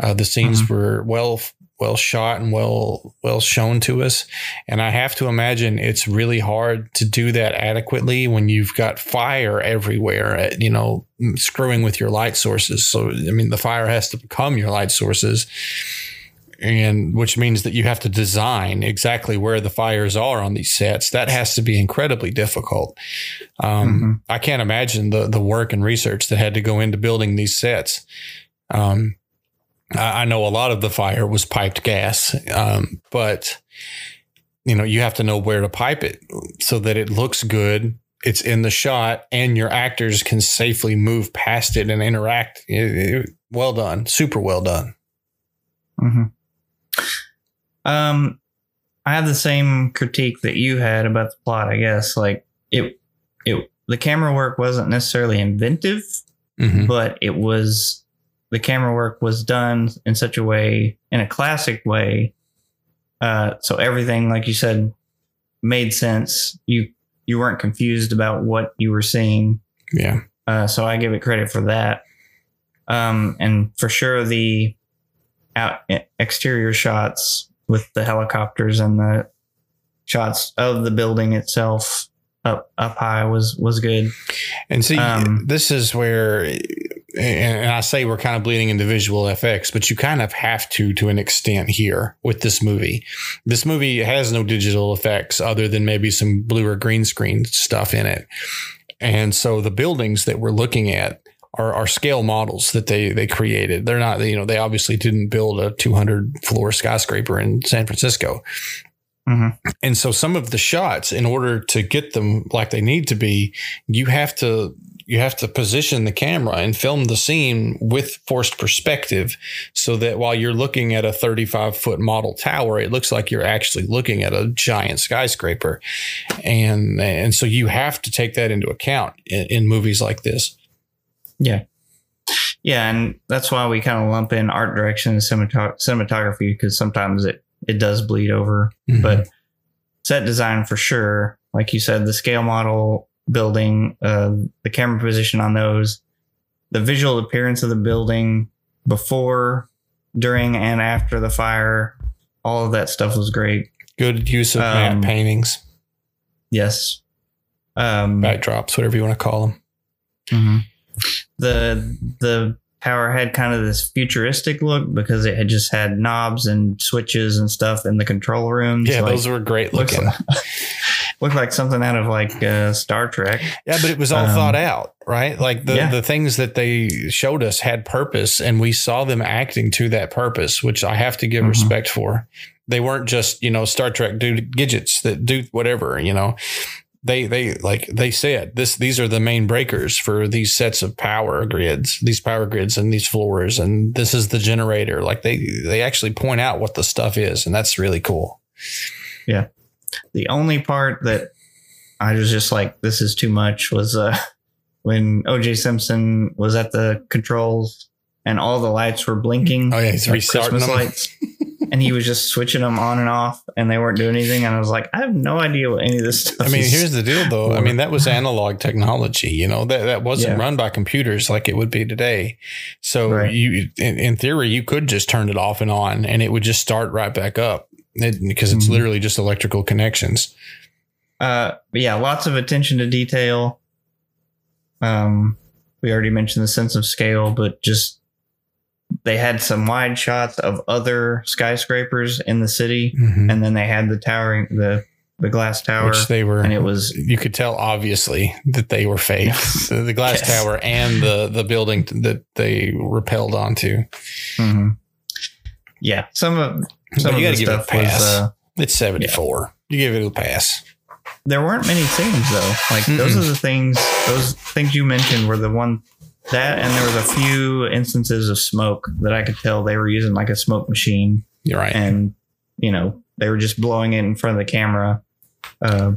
Uh, the scenes were well well shot and well well shown to us. And I have to imagine it's really hard to do that adequately when you've got fire everywhere. uh, You know, screwing with your light sources. So I mean, the fire has to become your light sources and which means that you have to design exactly where the fires are on these sets. That has to be incredibly difficult. Um, I can't imagine the the work and research that had to go into building these sets. Um, I, I know a lot of the fire was piped gas, um, but you know you have to know where to pipe it so that it looks good. It's in the shot, and your actors can safely move past it and interact. It- it- well done, super well done. hmm Um, I have the same critique that you had about the plot. I guess like it, it the camera work wasn't necessarily inventive, Mhm. but it was the camera work was done in such a way, in a classic way. Uh, so everything, like you said, made sense. You you weren't confused about what you were seeing. Yeah. Uh, so I give it credit for that. Um, and for sure, the out exterior shots with the helicopters and the shots of the building itself up up high was was good. And see, Um, this is where, and I say we're kind of bleeding into visual effects, but you kind of have to to an extent here with this movie. This movie has no digital effects other than maybe some blue or green screen stuff in it. And so the buildings that we're looking at are, are scale models that they they created. They're not, you know, they obviously didn't build a 200 floor skyscraper in San Francisco. Mhm. And so some of the shots, in order to get them like they need to be, you have to you have to position the camera and film the scene with forced perspective so that while you're looking at a 35 foot model tower it looks like you're actually looking at a giant skyscraper and and so you have to take that into account in, in movies like this Yeah. Yeah, and that's why we kind of lump in art direction and cinematog- cinematography because sometimes it it does bleed over. But set design for sure, like you said, the scale model building, uh, the camera position on those, the visual appearance of the building before, during, and after the fire, all of that stuff was great. good use of Um, paintings Yes. Um, backdrops whatever you want to call them Mhm. The the tower had kind of this futuristic look because it had just had knobs and switches and stuff in the control rooms. yeah Like, those were great looking like, looked like something out of like uh, Star Trek. Yeah, but it was all Um, thought out, right? Like the, yeah. the things that they showed us had purpose and we saw them acting to that purpose, which I have to give Mhm. respect for. They weren't just, you know, Star Trek do gadgets that do whatever, you know. They they like they said this these are the main breakers for these sets of power grids, these power grids and these floors and this is the generator. Like they they actually point out what the stuff is and that's really cool. Yeah the only part that I was just like, this is too much was uh, when OJ Simpson was at the controls and all the lights were blinking. Oh yeah, he's like restarting Christmas them. lights. and he was just switching them on and off, and they weren't doing anything. And I was like, I have no idea what any of this stuff. I mean, here's the deal, though. I mean, that was analog technology. You know that that wasn't Yeah. run by computers like it would be today. So Right. you, in, in theory, you could just turn it off and on, and it would just start right back up it, because it's Mhm. literally just electrical connections. Uh, yeah, lots of attention to detail. Um, we already mentioned the sense of scale, but just they had some wide shots of other skyscrapers in the city, Mhm. and then they had the towering the the glass tower, Which they were, and it was you could tell obviously that they were fake. the, the glass Yes. tower and the the building that they repelled onto. mhm. yeah some of some But you of got to give it a stuff was. Uh, it's seventy four. You give it a pass. there weren't many scenes though. Like those Mm-mm. are the things those things you mentioned were the one that and there was a few instances of smoke that I could tell they were using like a smoke machine You're right. and you know they were just blowing it in front of the camera. Uh,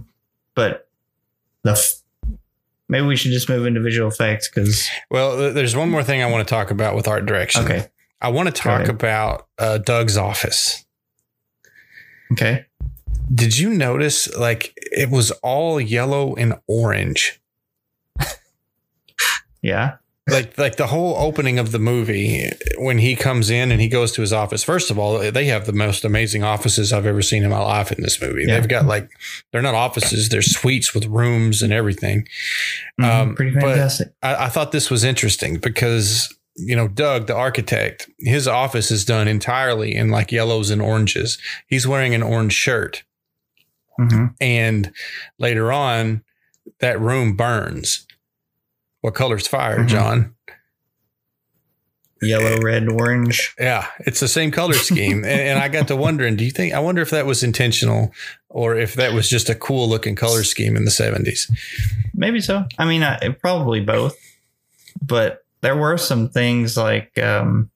but the f- maybe we should just move into visual effects because well, there's one more thing I want to talk about with art direction. okay I want to talk about uh, Doug's office. okay Did you notice like it was all yellow and orange? yeah Like like the whole opening of the movie when he comes in and he goes to his office. First of all, they have the most amazing offices I've ever seen in my life in this movie. Yeah. They've got like they're not offices, they're suites with rooms and everything. Mhm, Um, pretty but- fantastic. I, I thought this was interesting because you know Doug, the architect, his office is done entirely in like yellows and oranges. He's wearing an orange shirt, Mhm. and later on, that room burns. What color's fire, Mhm. John? Yellow, red, orange. Yeah, it's the same color scheme, and, and I got to wondering, do you think? I wonder if that was intentional, or if that was just a cool looking color scheme in the seventies. Maybe so. I mean, I, probably both. But there were some things like um,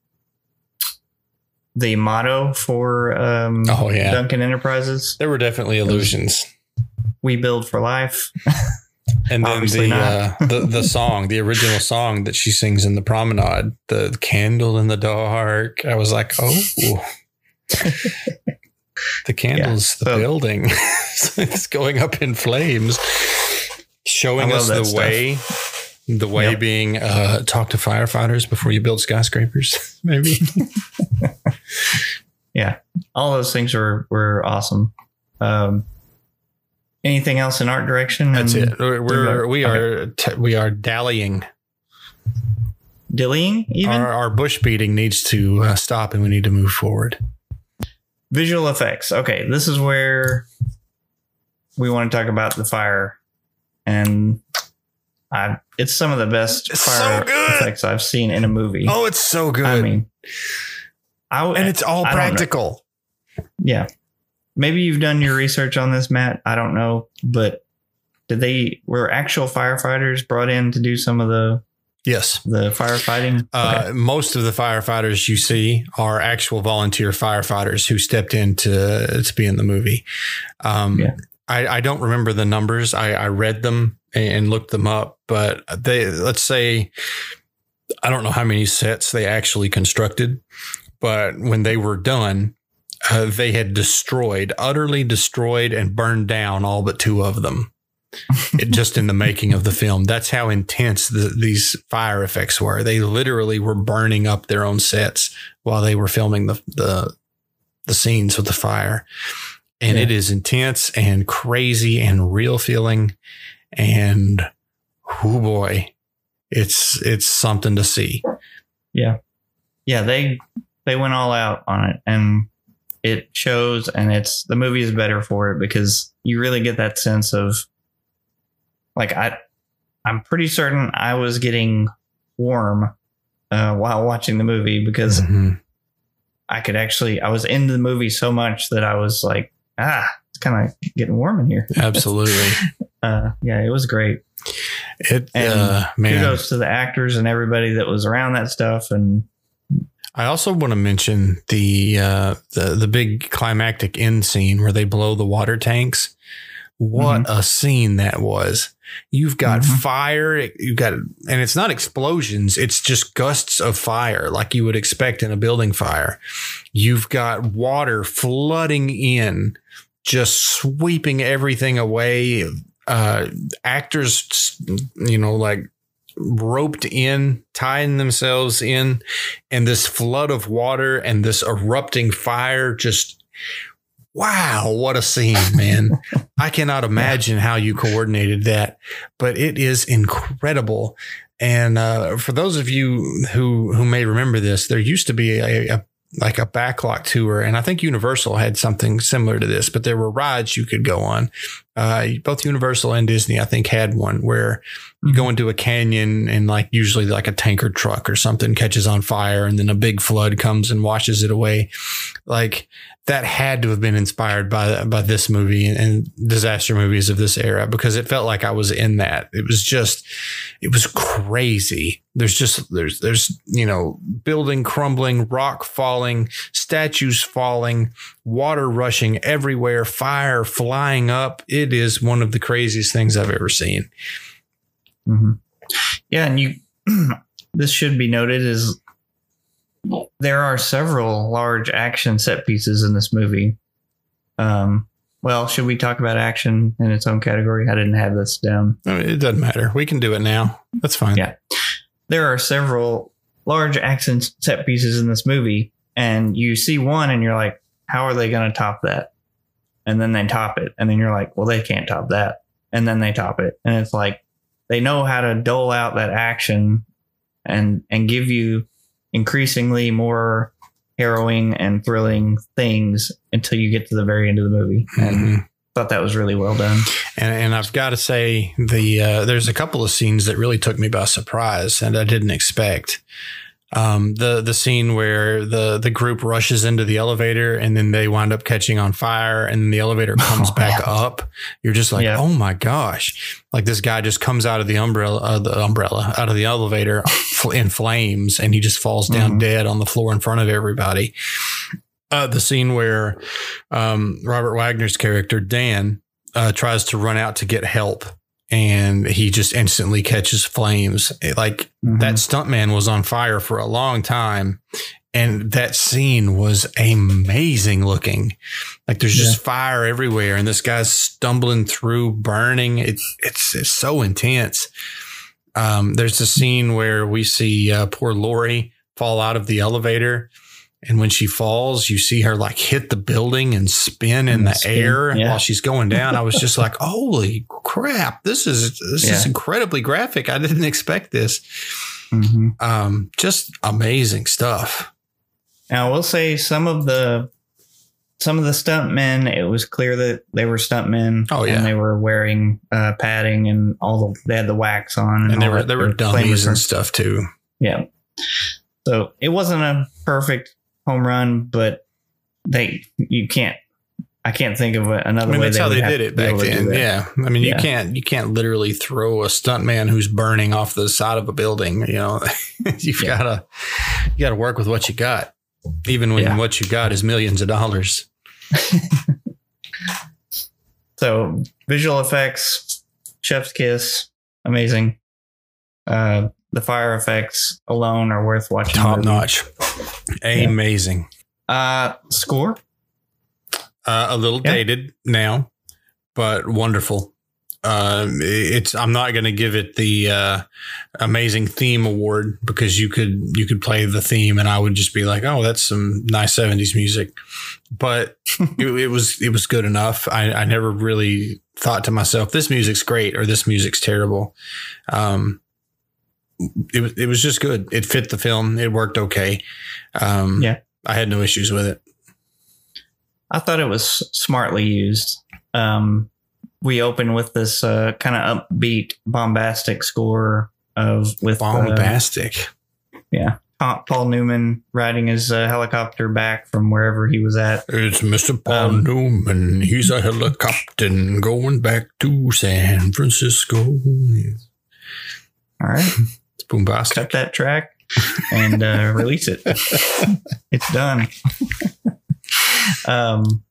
the motto for um, Oh yeah, Duncan Enterprises: there were definitely illusions. "We build for life." And then Obviously the, uh, the the song, the original song that she sings in the promenade, the candle in the dark. I was like, oh, the candle's the so- building. it's going up in flames, showing us the stuff. way. The way Yep. being uh, talk to firefighters before you build skyscrapers, maybe. Yeah, all those things were were awesome. Um, anything else in art direction? That's it. We're, we're we Okay. t- we are dallying. Dillying, even Our, our bush beating needs to uh, stop, and we need to move forward. visual effects. Okay, this is where we want to talk about the fire, and I it's some of the best It's fire good. effects I've seen in a movie. Oh, it's so good. I mean, I and it's all I practical. yeah. Maybe you've done your research on this, Matt. I don't know, but did they were actual firefighters brought in to do some of the Yes. the firefighting? Uh, Most of the firefighters you see are actual volunteer firefighters who stepped in to, to be in the movie. Um, Yeah. I, I don't remember the numbers. I, I read them and looked them up, but they, let's say, I don't know how many sets they actually constructed, but when they were done, uh, they had destroyed, utterly destroyed and burned down all but two of them. it, just in the making of the film. That's how intense the, these fire effects were. They literally were burning up their own sets while they were filming the the, the scenes with the fire. And Yeah. it is intense and crazy and real feeling. And oh boy, it's it's something to see. yeah yeah, they they went all out on it and it shows and it's the movie is better for it because you really get that sense of like i i'm pretty certain i was getting warm uh, while watching the movie because Mhm. i could actually i was into the movie so much that i was like ah it's kind of getting warm in here Absolutely. uh yeah it was great It and uh, man. kudos to the actors and everybody that was around that stuff and I also want to mention the uh, the the big climactic end scene where they blow the water tanks. what a scene that was. You've got Mhm. fire, you've got, and it's not explosions, it's just gusts of fire like you would expect in a building fire. You've got water flooding in, just sweeping everything away. Uh, actors, you know, like roped in, tying themselves in, and this flood of water and this erupting fire just wow, what a scene, man. I cannot imagine how you coordinated that, but it is incredible. And uh, for those of you who who may remember this, there used to be a, a like a backlot tour, and I think Universal had something similar to this. But there were rides you could go on. Uh, both Universal and Disney, I think, had one where you go into a canyon and like usually like a tanker truck or something catches on fire, and then a big flood comes and washes it away. Like that had to have been inspired by by this movie and disaster movies of this era because it felt like I was in that. It was just, it was crazy. There's just there's there's you know building crumbling, rock falling, statues falling, water rushing everywhere, fire flying up. It is one of the craziest things I've ever seen. hmm Yeah, and you. this should be noted is there are several large action set pieces in this movie. Um, well, should we talk about action in its own category? I didn't have this down. I mean, it doesn't matter. We can do it now. That's fine. Yeah. There are several large action set pieces in this movie, and you see one, and you're like, "How are they going to top that?" And then they top it, and then you're like, "Well, they can't top that." And then they top it, and it's like they know how to dole out that action, and and give you increasingly more harrowing and thrilling things until you get to the very end of the movie. And Mhm. thought that was really well done. And, and I've got to say, the uh, there's a couple of scenes that really took me by surprise, and I didn't expect. Um, the the scene where the the group rushes into the elevator and then they wind up catching on fire, and the elevator comes Oh, back up. You're just like, Yeah. oh my gosh! Like this guy just comes out of the umbrella, uh, the umbrella out of the elevator in flames, and he just falls down Mhm. dead on the floor in front of everybody. Uh, the scene where um, Robert Wagner's character Dan uh, tries to run out to get help and he just instantly catches flames. It- like Mhm. that stuntman was on fire for a long time. And that scene was amazing looking. Like there's just fire everywhere, and this guy's stumbling through, burning. It's it's, it's so intense. Um, there's a scene where we see uh, poor Lori fall out of the elevator, and when she falls, you see her like hit the building and spin in the spin, air yeah. while she's going down. I was just like, "Holy crap! This is this is incredibly graphic. I didn't expect this. Mhm. Um, just amazing stuff." Now, I will say some of the some of the stuntmen, it was clear that they were stuntmen. Oh, yeah. and they were wearing uh, padding and all the they had the wax on, and, And all were there were dummies and stuff too. Yeah, so it wasn't a perfect home run, but they you can't. I can't think of a- I another mean, way that's they how they did it back able to do then. Yeah, I mean, you Yeah. can't you can't literally throw a stuntman who's burning off the side of a building. You know, you've Yeah. gotta you gotta work with what you got, even when Yeah. what you got is millions of dollars. So visual effects, Chef's Kiss, amazing. Uh, the fire effects alone are worth watching. Top notch, amazing. Uh, score. Uh, a little Yeah. dated now, but wonderful. Um, it's I'm not going to give it the uh, amazing theme award because you could you could play the theme and I would just be like, oh, that's some nice '70s music. But it, it was it was good enough. I, I never really thought to myself, this music's great or this music's terrible. Um, it was it was just good. It fit the film. It worked okay. Um, Yeah. I had no issues with it. I thought it was smartly used. Um, we open with this uh, kind of upbeat, bombastic score of with uh, Bombastic. Pa- Paul Newman riding his uh, helicopter back from wherever he was at. It's Mr. Paul Um, Newman. He's a helicopter going back to San Francisco. All right, boombastic. cut that track and uh, release it. it's done. um,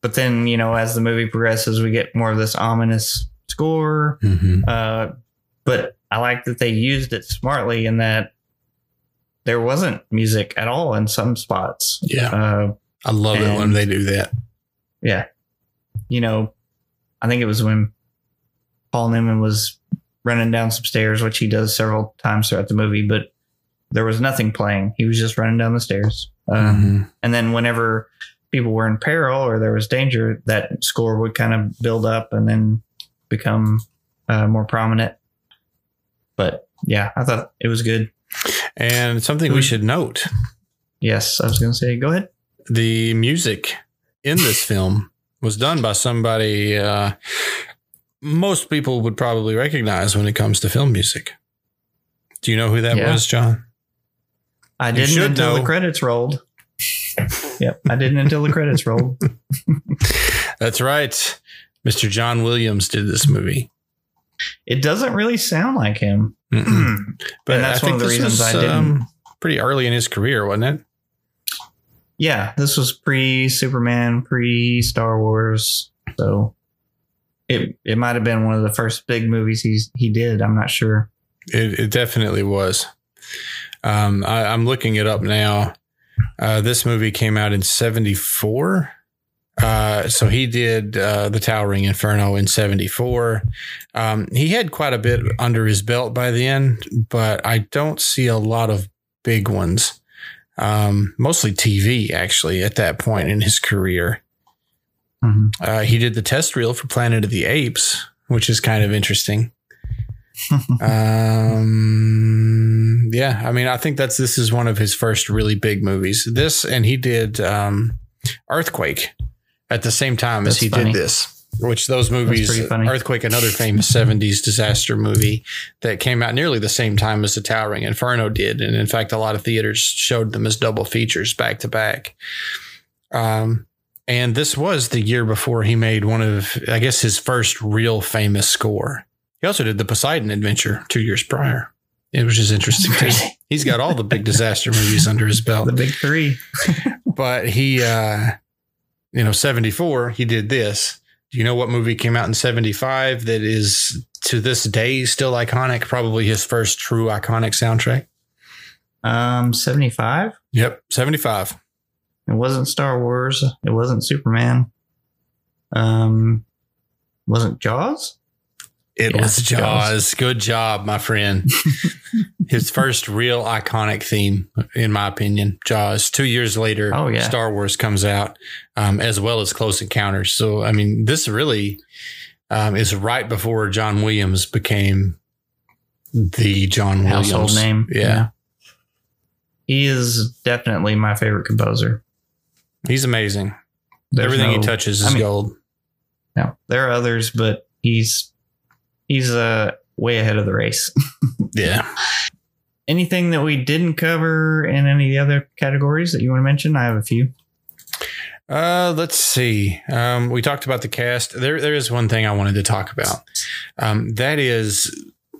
but then you know, as the movie progresses, we get more of this ominous score. Mhm. Uh, but I like that they used it smartly in that there wasn't music at all in some spots. Yeah. Uh, I love it when they do that. yeah. You know, I think it was when Paul Newman was running down some stairs, which he does several times throughout the movie, but there was nothing playing. He was just running down the stairs. Um, Mhm. And then whenever people were in peril or there was danger, that score would kind of build up and then become uh, more prominent. But yeah, I thought it was good. And something we Mhm. should note Yes, I was going to say, go ahead. the music in this film was done by somebody uh, most people would probably recognize when it comes to film music. Do you know who that Yeah. was, John? I You didn't until know. the credits rolled. yep, I didn't until the credits rolled. That's right. Mr. John Williams did this movie. It doesn't really sound like him. But And that's I one think of the this reasons was, I didn't. um, pretty early in his career, wasn't it? yeah, this was pre Superman, pre Star Wars, so it it might have been one of the first big movies he's he did. I'm not sure. It, it definitely was. Um, I, I'm looking it up now. Uh, this movie came out in '74. Uh, so he did uh, the Towering Inferno in '74. Um, he had quite a bit under his belt by the end, but I don't see a lot of big ones. Um, mostly TV, actually, at that point in his career. Mhm. Uh, he did the test reel for Planet of the Apes, which is kind of interesting. um, yeah, I mean, I think that's this is one of his first really big movies. This and he did um, Earthquake at the same time as he funny. did this, which those movies. Earthquake, another famous '70s disaster movie that came out nearly the same time as The Towering Inferno did, and in fact, a lot of theaters showed them as double features back to back. Um, and this was the year before he made one of, I guess, his first real famous score. He also did the Poseidon Adventure two years prior. It was just interesting. He's got all the big disaster movies under his belt The big three. but he uh you know 74 he did this do you know what movie came out in 75 that is to this day still iconic probably his first true iconic soundtrack Um, seventy five. yep 75 It wasn't Star Wars. It wasn't Superman. Um, wasn't Jaws? it Yeah, was jaws. Jaws. good job my friend his first real iconic theme in my opinion jaws two years later Oh, yeah. star wars comes out um, as well as close encounters so i mean this really um, is right before john williams became the john williams Household name. yeah. He is definitely my favorite composer. He's amazing. There's Everything he touches is I mean- gold. No, there are others, but he's he's uh way ahead of the race. Yeah. Anything that we didn't cover in any of the other categories that you want to mention? I have a few. Uh, let's see. Um, we talked about the cast. There, there is one thing I wanted to talk about. Um, that is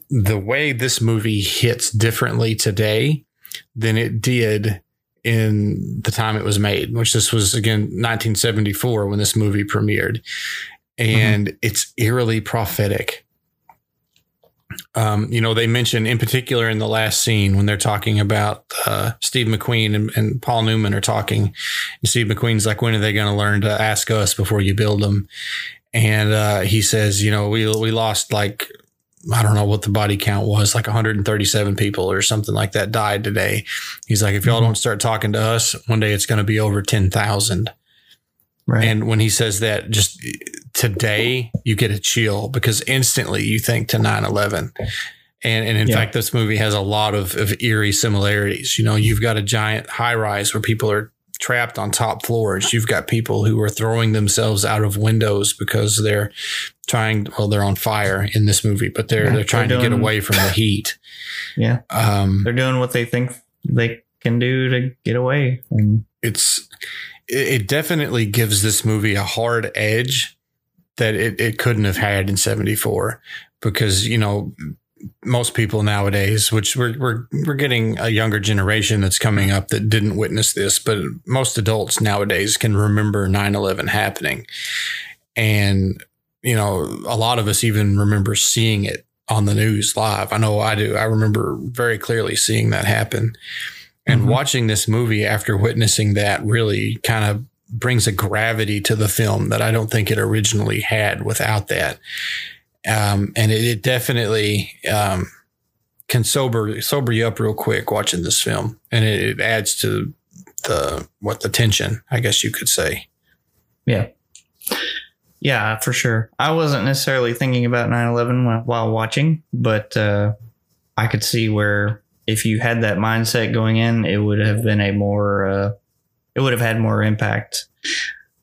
the way this movie hits differently today than it did in the time it was made, which this was again 1974 when this movie premiered, and it's eerily prophetic. Um, you know, they mention in particular in the last scene when they're talking about uh, Steve McQueen and, and Paul Newman are talking. And Steve McQueen's like, when are they going to learn to ask us before you build them? And uh, he says, you know, we we lost like I don't know what the body count was, like 137 people or something like that died today. He's like, if y'all mm-hmm. don't start talking to us, one day it's going to be over 10,000. Right. And when he says that, just eh, today, you get a chill because instantly you think to 9 11. And, and in Yeah. fact, this movie has a lot of, of eerie similarities. You know, you've got a giant high rise where people are trapped on top floors. You've got people who are throwing themselves out of windows because they're trying, well, they're on fire in this movie, but they're, Yeah, they're trying they're to get away from the heat. yeah, Um, they're doing what they think they can do to get away. And it's it it definitely gives this movie a hard edge that it, it couldn't have had in 74 because you know most people nowadays, which we're we're we're getting a younger generation that's coming up that didn't witness this, but most adults nowadays can remember 9/11 happening. And you know, a lot of us even remember seeing it on the news live. I know I do. I remember very clearly seeing that happen. And Mhm. watching this movie after witnessing that really kind of brings a gravity to the film that I don't think it originally had without that. Um, and it, it definitely um, can sober sober you up real quick watching this film, and it, it adds to the what the tension, I guess you could say. Yeah. Yeah, for sure. I wasn't necessarily thinking about 9 11 while, watching, but uh, I could see where if you had that mindset going in, it would have been a more, uh, it would have had more impact.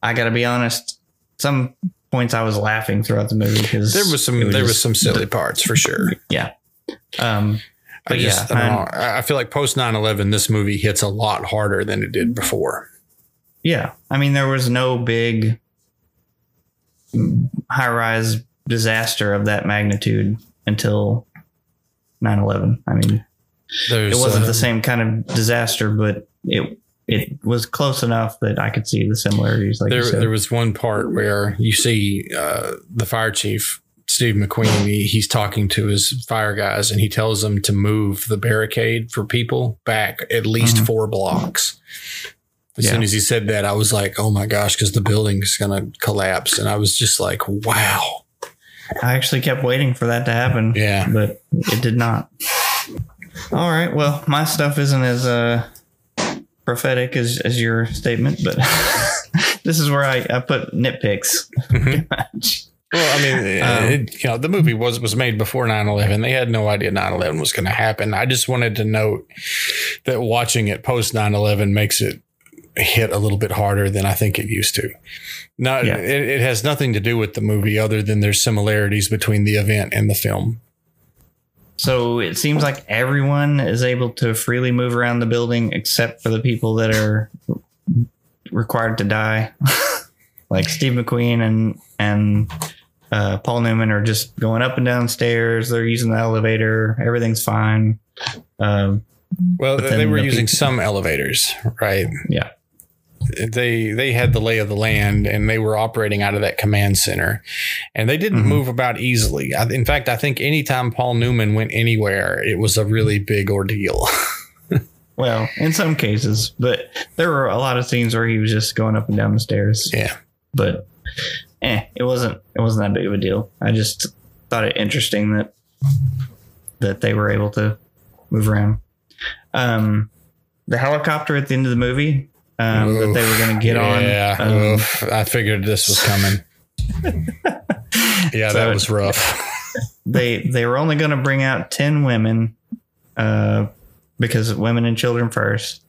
I got to be honest, some points I was laughing throughout the movie because There was some it there was some silly parts for sure. Yeah. Um, I But just yeah, I, know. I I feel like post 9-11, this movie hits a lot harder than it did before. Yeah. I mean, there was no big high rise disaster of that magnitude until 9 11. I mean, There's it wasn't uh, the same kind of disaster, but it it was close enough that I could see the similarities. Like there, there was one part where you see uh, the fire chief, Steve McQueen. He, he's talking to his fire guys, and he tells them to move the barricade for people back at least Mhm. four blocks. As Yeah. soon as he said that, I was like, "Oh my gosh!" Because the building's going to collapse, and I was just like, "Wow!" I actually kept waiting for that to happen. Yeah. But it did not. All right. Well, my stuff isn't as uh, prophetic as, as your statement, but this is where I, I put nitpicks. much. Well, I mean, Um, it, you know, the movie was was made before 9-11. They had no idea 9-11 was going to happen. I just wanted to note that watching it post 9-11 makes it hit a little bit harder than I think it used to. Not, Yeah. it, it has nothing to do with the movie other than there's similarities between the event and the film. So it seems like everyone is able to freely move around the building except for the people that are required to die. like Steve McQueen and and uh, Paul Newman are just going up and down stairs. They're using the elevator. Everything's fine. Um, Well, they were the using people- some elevators, right? yeah. They they had the lay of the land and they were operating out of that command center and they didn't Mhm. move about easily I, in fact i think anytime paul newman went anywhere it was a really big ordeal Well, in some cases, but there were a lot of scenes where he was just going up and down the stairs. yeah but eh, it wasn't it wasn't that big of a deal. I just thought it interesting that that they were able to move around. Um, the helicopter at the end of the movie um, that they were going to get yeah on. Um, oof, i figured this was coming yeah So that was rough they they were only going to bring out ten women, uh, because women and children first.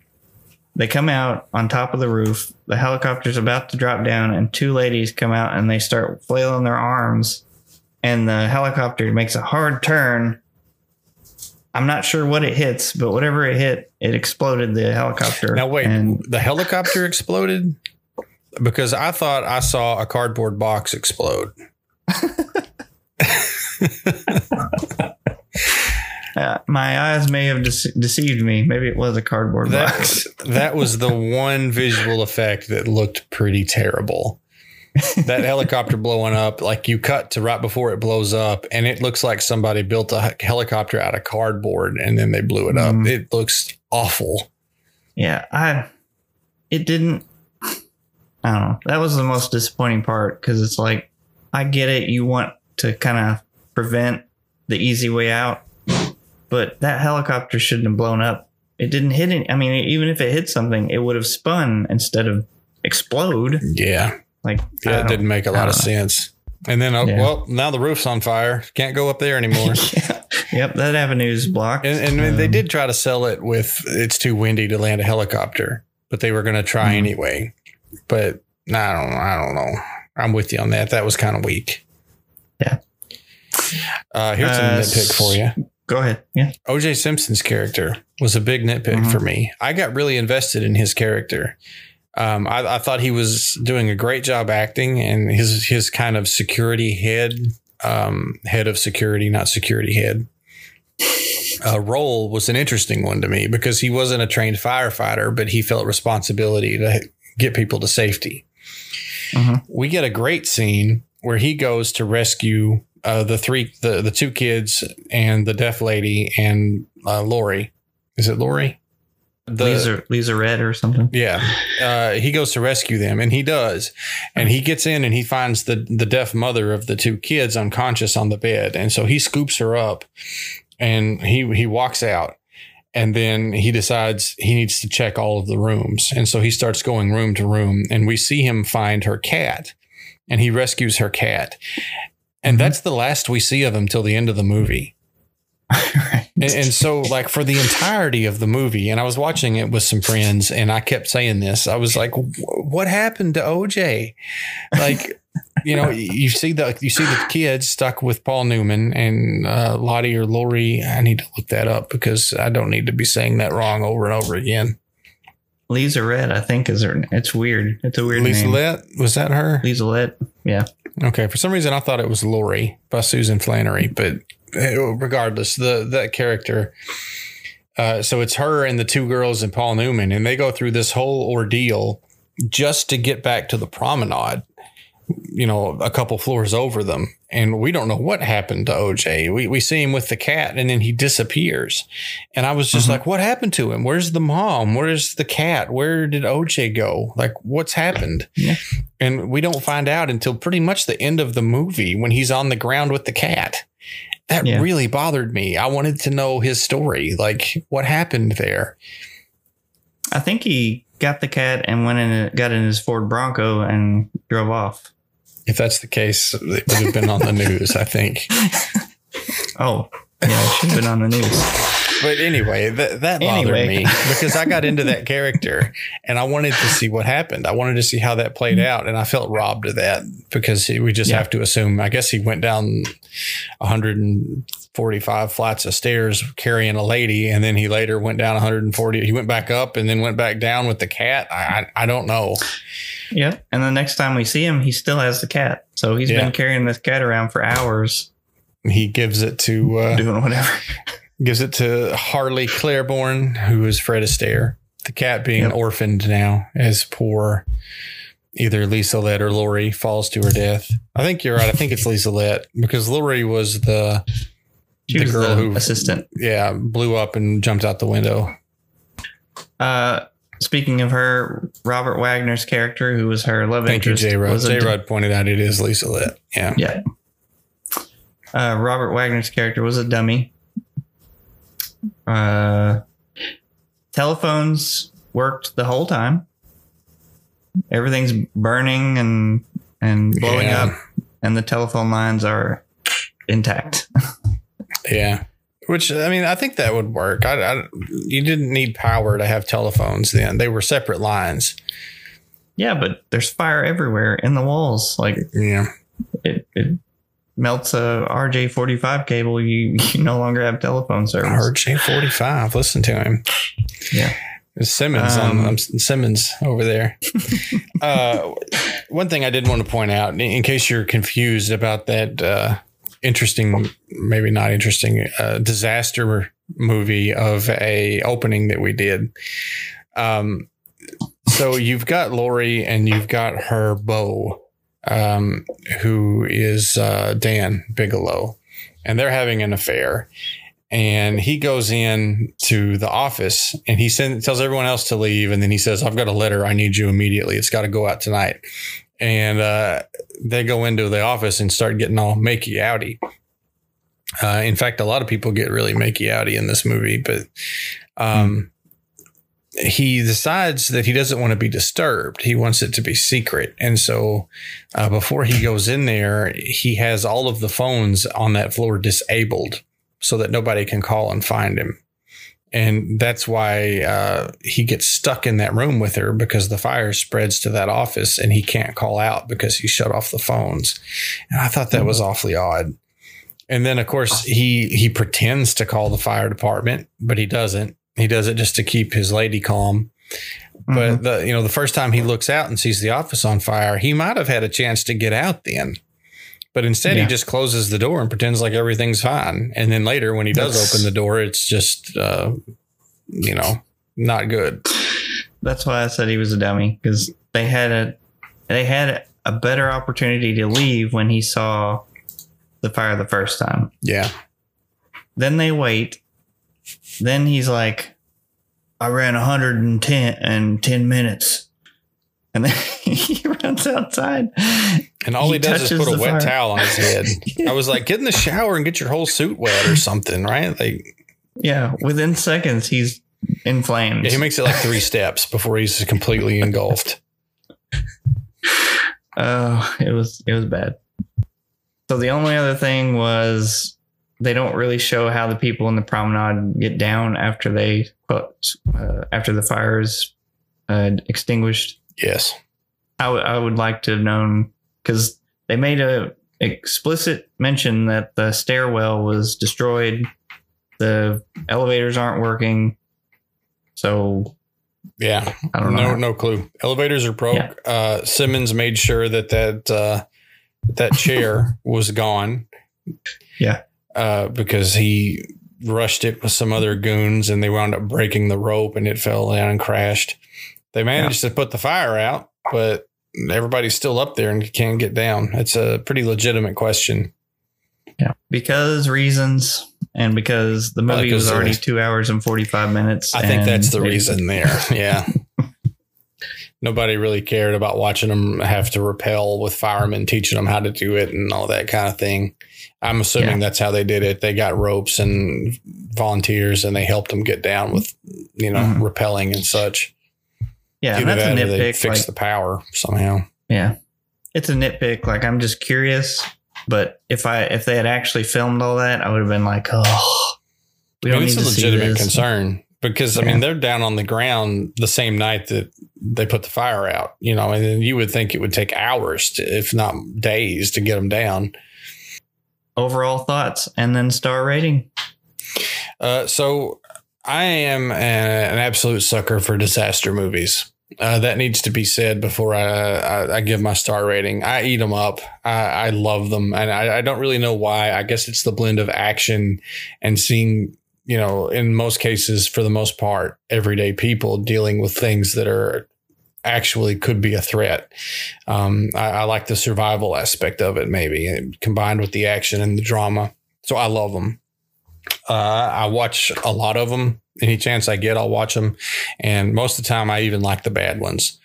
They come out on top of the roof. The helicopter's about to drop down, and two ladies come out and they start flailing their arms. And the helicopter makes a hard turn. I'm not sure what it hits, but whatever it hit, it exploded the helicopter. now wait And the helicopter exploded because i thought i saw a cardboard box explode uh, my eyes may have dece- deceived me. Maybe it was a cardboard box. that that was the one visual effect that looked pretty terrible. That helicopter blowing up, like you cut to right before it blows up, and it looks like somebody built a helicopter out of cardboard and then they blew it up. Mhm. It looks awful. Yeah, I it didn't I don't know. That was the most disappointing part because it's like I get it, you want to kind of prevent the easy way out, but that helicopter shouldn't have blown up. It didn't hit any I mean, even if it hit something, it would have spun instead of explode. Yeah, Like yeah, it didn't make a lot of sense. And then, uh, Yeah. well, now the roof's on fire. Can't go up there anymore. yeah. Yep, that avenue's blocked. And, and they Um, did try to sell it with it's too windy to land a helicopter, but they were going to try Mhm. anyway. But I don't, know, I don't know. I'm with you on that. That was kind of weak. Yeah. Uh, here's a Uh, nitpick for you. Go ahead. Yeah. OJ Simpson's character was a big nitpick Mhm. for me. I got really invested in his character. Um, I, I thought he was doing a great job acting, and his his kind of security head, um, head of security, not security head, uh, role was an interesting one to me because he wasn't a trained firefighter, but he felt responsibility to get people to safety. Mhm. We get a great scene where he goes to rescue uh, the three, the the two kids and the deaf lady and uh, Lori. Is it Lori? The, Lisa, Lisa Red or something. yeah, uh, he goes to rescue them, and he does, and he gets in and he finds the the deaf mother of the two kids unconscious on the bed, and so he scoops her up, and he he walks out, and then he decides he needs to check all of the rooms, and so he starts going room to room, and we see him find her cat, and he rescues her cat, and that's the last we see of him till the end of the movie. Right. And, and so, like for the entirety of the movie, and I was watching it with some friends, and I kept saying this. I was like, "What happened to OJ?" Like, you know, you see the you see the kids stuck with Paul Newman and uh, Lottie or Lori. I need to look that up because I don't need to be saying that wrong over and over again. Lisa Red, I think, is her. It's weird. It's a weird Lisa name. Lett was that her? Lisa Let. Yeah. Okay, for some reason I thought it was Lori by Susan Flannery, but regardless, the that character. Uh, so it's her and the two girls and Paul Newman, and they go through this whole ordeal just to get back to the promenade. You know, a couple floors over them, and we don't know what happened to OJ. We we see him with the cat, and then he disappears. And I was just like, "What happened to him? Where's the mom? Where's the cat? Where did OJ go? Like, what's happened?" Yeah. And we don't find out until pretty much the end of the movie when he's on the ground with the cat. That Yeah. really bothered me. I wanted to know his story. Like, what happened there? I think he got the cat and went in, got in his Ford Bronco and drove off. If that's the case, it would have been on the news, I think. Oh, yeah, it should have been on the news. But anyway, that that bothered Anyway. me because I got into that character and I wanted to see what happened. I wanted to see how that played out, and I felt robbed of that because he- we just Yeah. have to assume. I guess he went down 145 flights of stairs carrying a lady, and then he later went down 140. He went back up and then went back down with the cat. I I, I don't know. Yeah. And the next time we see him, he still has the cat. So he's Yeah. been carrying this cat around for hours He gives it to uh, doing whatever. gives it to Harlee Claiborne, who is Fred Astaire. The cat being Yep. orphaned now as poor either Lisa Lett or Lori falls to her death. I think you're right. I think it's Lisa Lett because Lori was the She The was girl the who- assistant. yeah blew up and jumped out the window. Uh, speaking of her, Robert Wagner's character, who was her love Thank you, interest, J Rod. was a- J Rod pointed out it is Lisa Lett. Yeah. Yeah. Uh, Robert Wagner's character was a dummy. Uh, telephones worked the whole time. Everything's burning and and blowing Yeah. up, and the telephone lines are intact. Yeah. Which I mean, I think that would work. I, I, you didn't need power to have telephones then; they were separate lines. yeah, but there's fire everywhere in the walls. Like Yeah, it, it melts a RJ45 cable. You you no longer have telephone service. RJ forty five. Listen to him. Yeah. Simmons Um, on um, Simmons over there. uh, one thing I did want to point out, in- in case you're confused about that uh, interesting, maybe not interesting, uh, disaster movie of a opening that we did. Um, so you've got Lori and you've got her beau, um, who is uh, Dan Bigelow, and they're having an affair. And he goes in to the office and he sends tells everyone else to leave. And then he says i've got a letter. I need you immediately. It's got to go out tonight. And uh, they go into the office and start getting all makey outy uh, in fact a lot of people get really makey outy in this movie but um, he decides that he doesn't want to be disturbed he wants it to be secret and so uh, before he goes in there he has all of the phones on that floor disabled so that nobody can call and find him. And that's why uh, he gets stuck in that room with her because the fire spreads to that office and he can't call out because he shut off the phones. And I thought that was awfully odd. And then, of course, he he pretends to call the fire department, but he doesn't. He does it just to keep his lady calm. But the you know the first time he looks out and sees the office on fire, he might have had a chance to get out then But instead, Yeah. he just closes the door and pretends like everything's fine. And then later, when he does That's- open the door, it's just, uh, you know, not good. That's why I said he was a dummy because they had a they had a better opportunity to leave when he saw the fire the first time. Yeah. Then they wait. Then he's like, I ran 110 and 10 minutes. And then he runs outside. And all he, He does is put a wet fire. towel on his head. I was like, get in the shower and get your whole suit wet or something, right? Like, Yeah, within seconds, he's in flames. yeah, he makes it like three steps before he's completely engulfed. Oh, it was it was bad. So the only other thing was they don't really show how the people in the promenade get down after they uh, after the fire is uh, extinguished. Yes. I would I would like to have known because they made a explicit mention that the stairwell was destroyed, the elevators aren't working. So Yeah. I don't know. No, no clue. Elevators are broke. Yeah. Uh, Simmons made sure that that uh, that chair was gone. Yeah. Uh, because he rushed it with some other goons, and they wound up breaking the rope, and it fell down and crashed. They managed to put the fire out, but everybody's still up there and can't get down. It's a pretty legitimate question. Yeah, because reasons, and because the movie was because, already two hours and forty five minutes. I think that's the reason there. Yeah. Nobody really cared about watching them have to rappel with firemen, teaching them how to do it and all that kind of thing. I'm assuming Yeah. that's how they did it. They got ropes and volunteers and they helped them get down with, you know, Mhm. rappelling and such. Yeah, Either that's a that they nitpick. fix Like, the power somehow. yeah, it's a nitpick. Like I'm just curious, but if I if they had actually filmed all that, I would have been like, oh, we don't mean, it's a legitimate concern because I mean they're down on the ground the same night that they put the fire out, you know, and then you would think it would take hours, to, if not days, to get them down. Overall thoughts, and then star rating. Uh, so I am a, an absolute sucker for disaster movies. Uh, that needs to be said before I, I, I give my star rating. I eat them up. I, I love them, and I, I don't really know why. I guess it's the blend of action and seeing, you know, in most cases, for the most part, everyday people dealing with things that are actually could be a threat. Um, I, I like the survival aspect of it, maybe combined with the action and the drama. So I love them. Uh, I watch a lot of them. Any chance I get, I'll watch them. And most of the time, I even like the bad ones.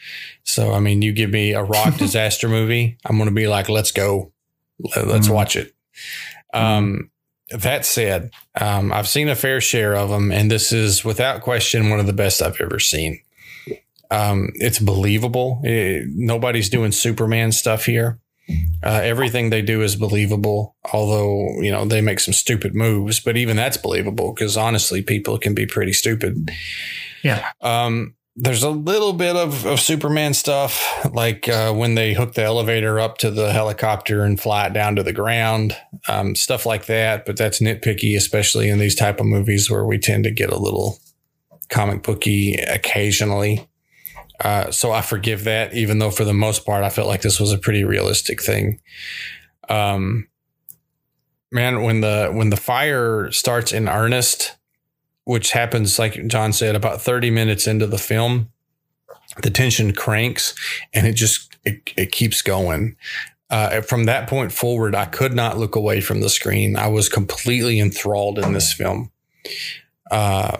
So, I mean, you give me a rock disaster movie, I'm going to be like, let's go. Let- Let's Mhm. watch it. Um, that said, um, I've seen a fair share of them, and this is without question one of the best I've ever seen. Um, it's believable. Eh, nobody's doing Superman stuff here. Uh, everything they do is believable, although you know they make some stupid moves. But even that's believable because honestly, people can be pretty stupid. Yeah. Um, there's a little bit of, of Superman stuff, like uh, when they hook the elevator up to the helicopter and fly it down to the ground, um, stuff like that. But that's nitpicky, especially in these type of movies where we tend to get a little comic booky occasionally. Uh, so I forgive that, even though for the most part I felt like this was a pretty realistic thing. Um, man, when the when the fire starts in earnest, which happens like John said about thirty minutes into the film, the tension cranks and it just it, it keeps going. Uh, from that point forward, I could not look away from the screen. I was completely enthralled in this film. Uh,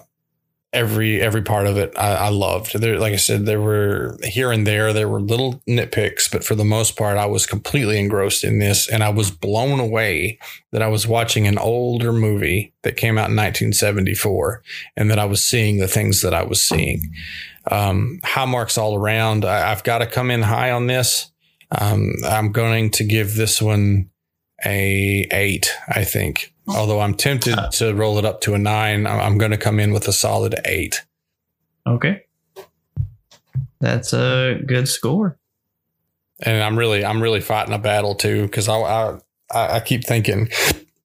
every every part of it I, I loved. There, like I said, there were here and there there were little nitpicks, but for the most part, I was completely engrossed in this, and I was blown away that I was watching an older movie that came out in 1974, and that I was seeing the things that I was seeing. Um, high marks all around. I, I've got to come in high on this. Um, I'm going to give this one a eight. I think. Although I'm tempted Uh, to roll it up to a nine, I'm, I'm going to come in with a solid eight. Okay, that's a good score. And I'm really, I'm really fighting a battle too because I, I, I I keep thinking,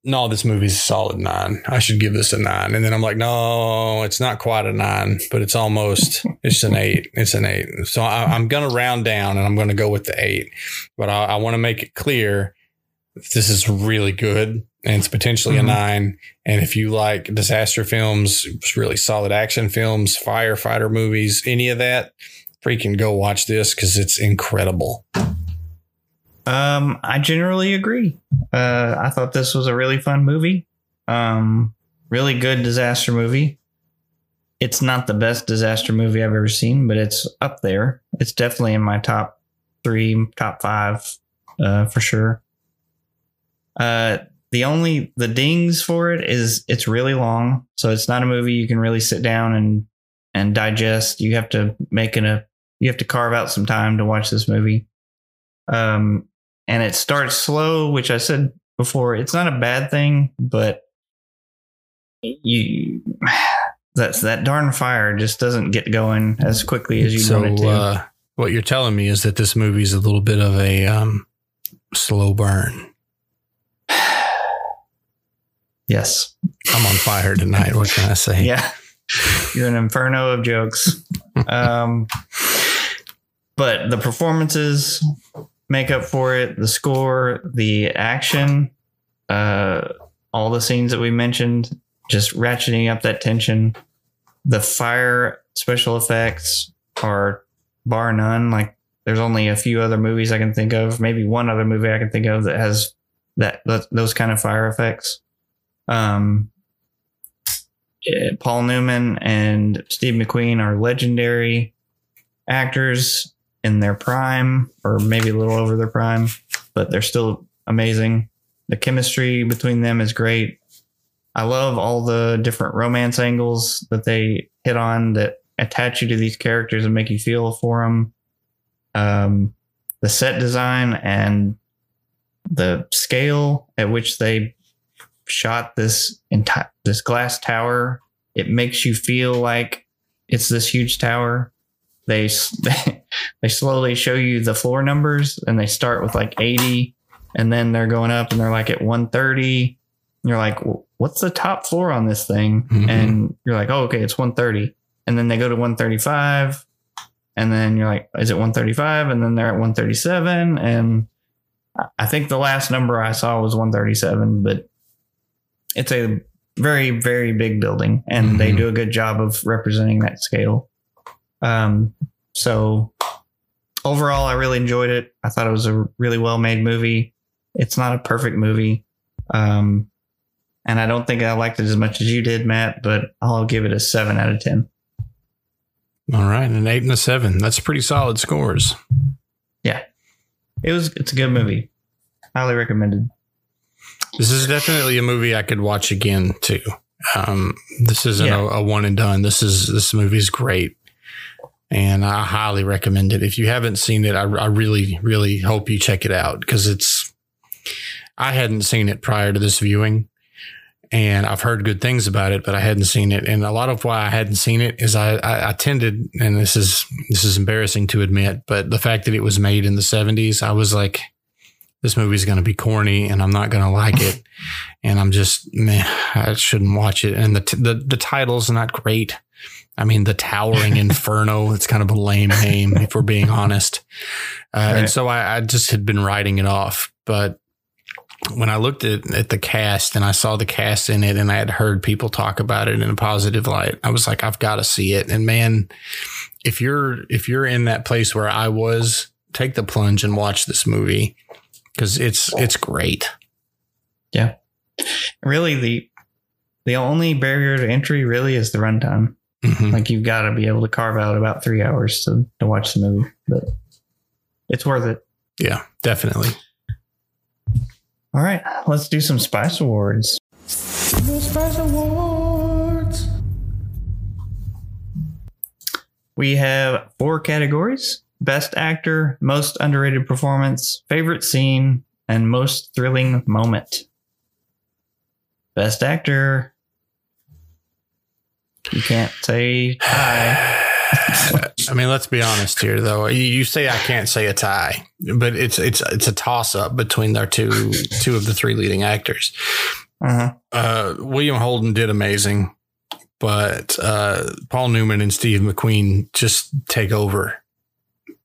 no, this movie's a solid nine. I should give this a nine. And then I'm like, no, it's not quite a nine, but it's almost, it's an eight. It's an eight. So I, I'm going to round down and I'm going to go with the eight. But I, I want to make it clear this is really good and it's potentially Mhm. a nine. And if you like disaster films, really solid action films, firefighter movies, any of that, freaking go watch this because it's incredible. Um, I generally agree. Uh, I thought this was a really fun movie. Um, really good disaster movie. It's not the best disaster movie I've ever seen, but it's up there. It's definitely in my top three, top five, uh, for sure. Uh, the only the dings for it is it's really long, so it's not a movie you can really sit down and and digest. You have to make it a you have to carve out some time to watch this movie. Um, and it starts slow, which I said before, it's not a bad thing, but you that's that darn fire just doesn't get going as quickly as you so, want it to. uh, what you're telling me is that this movie is a little bit of a um, slow burn. yes. I'm on fire tonight. What can I say? Yeah. You're an inferno of jokes. um, but the performances make up for it, the score, the action, uh, all the scenes that we mentioned, just ratcheting up that tension. The fire special effects are bar none. Like there's only a few other movies I can think of, maybe one other movie I can think of that has that, that those kind of fire effects. Um, uh, Paul Newman and Steve McQueen are legendary actors in their prime, or maybe a little over their prime, but they're still amazing. The chemistry between them is great. I love all the different romance angles that they hit on that attach you to these characters and make you feel for them. Um, the set design and the scale at which they shot this entire this glass tower. It makes you feel like it's this huge tower. They they slowly show you the floor numbers and they start with like 80 and then they're going up and they're like at 130 you're like what's the top floor on this thing? Mhm. and you're like oh okay it's 130 and then they go to 135 and then you're like is it 135 and then they're at 137 and I- i think the last number i saw was 137 but it's a very very big building and they Mhm. do a good job of representing that scale um so overall i really enjoyed it i thought it was a really well made movie it's not a perfect movie um and i don't think i liked it as much as you did matt but i'll give it a 7 out of 10 All right, an eight and a seven. That's pretty solid scores. Yeah. It was it's a good movie highly recommended This is definitely a movie I could watch again too. Um, this isn't Yeah. a, a one and done. This is this movie is great, and I highly recommend it. If you haven't seen it, I, I really, really hope you check it out because it's. I hadn't seen it prior to this viewing, and I've heard good things about it, but I hadn't seen it. And a lot of why I hadn't seen it is I, I, I tended, and this is this is embarrassing to admit, but the fact that it was made in the '70s, I was like, this movie's going to be corny and I'm not going to like it. And I'm just, man, I shouldn't watch it. And the, t- the, the title's not great. I mean, The Towering Inferno, it's kind of a lame name, if we're being honest. Uh, Right. And so I, I just had been writing it off. But when I looked at, at the cast and I saw the cast in it and I had heard people talk about it in a positive light, I was like, I've got to see it. And man, if you're, if you're in that place where I was, take the plunge and watch this movie because it's it's great. Yeah, really the the only barrier to entry really is the runtime. Mhm. like you've got to be able to carve out about three hours to, to watch the movie but it's worth it. Yeah, definitely. all right let's do some spice awards. Spice awards! We have four categories best actor most underrated performance favorite scene and most thrilling moment best actor you can't say tie I mean, let's be honest here, though. You, say I can't say a tie, but it's it's it's a toss up between their two two of the three leading actors. uh-huh. Uh, William Holden did amazing, but uh, Paul Newman and Steve McQueen just take over.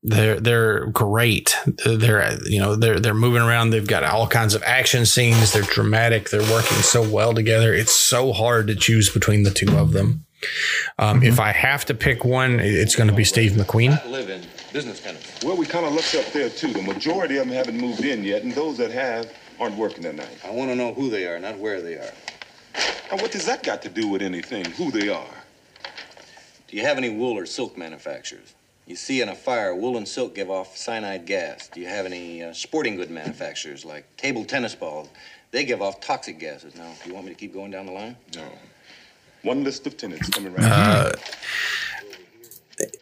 They're they're great. They're you know they're they're moving around. They've got all kinds of action scenes. They're dramatic. They're working so well together. It's so hard to choose between the two of them. Um, If I have to pick one, it's going to be Steve McQueen. live in business kind of. Well, we kind of looked up there too. The majority of them haven't moved in yet, and those that have aren't working at night. I want to know who they are, not where they are. And what does that got to do with anything? Who they are? Do you have any wool or silk manufacturers? You see, in a fire, wool and silk give off cyanide gas. Do you have any uh, sporting good manufacturers like table tennis balls? They give off toxic gases. Now, do you want me to keep going down the line? No. One list of tenants coming right Uh,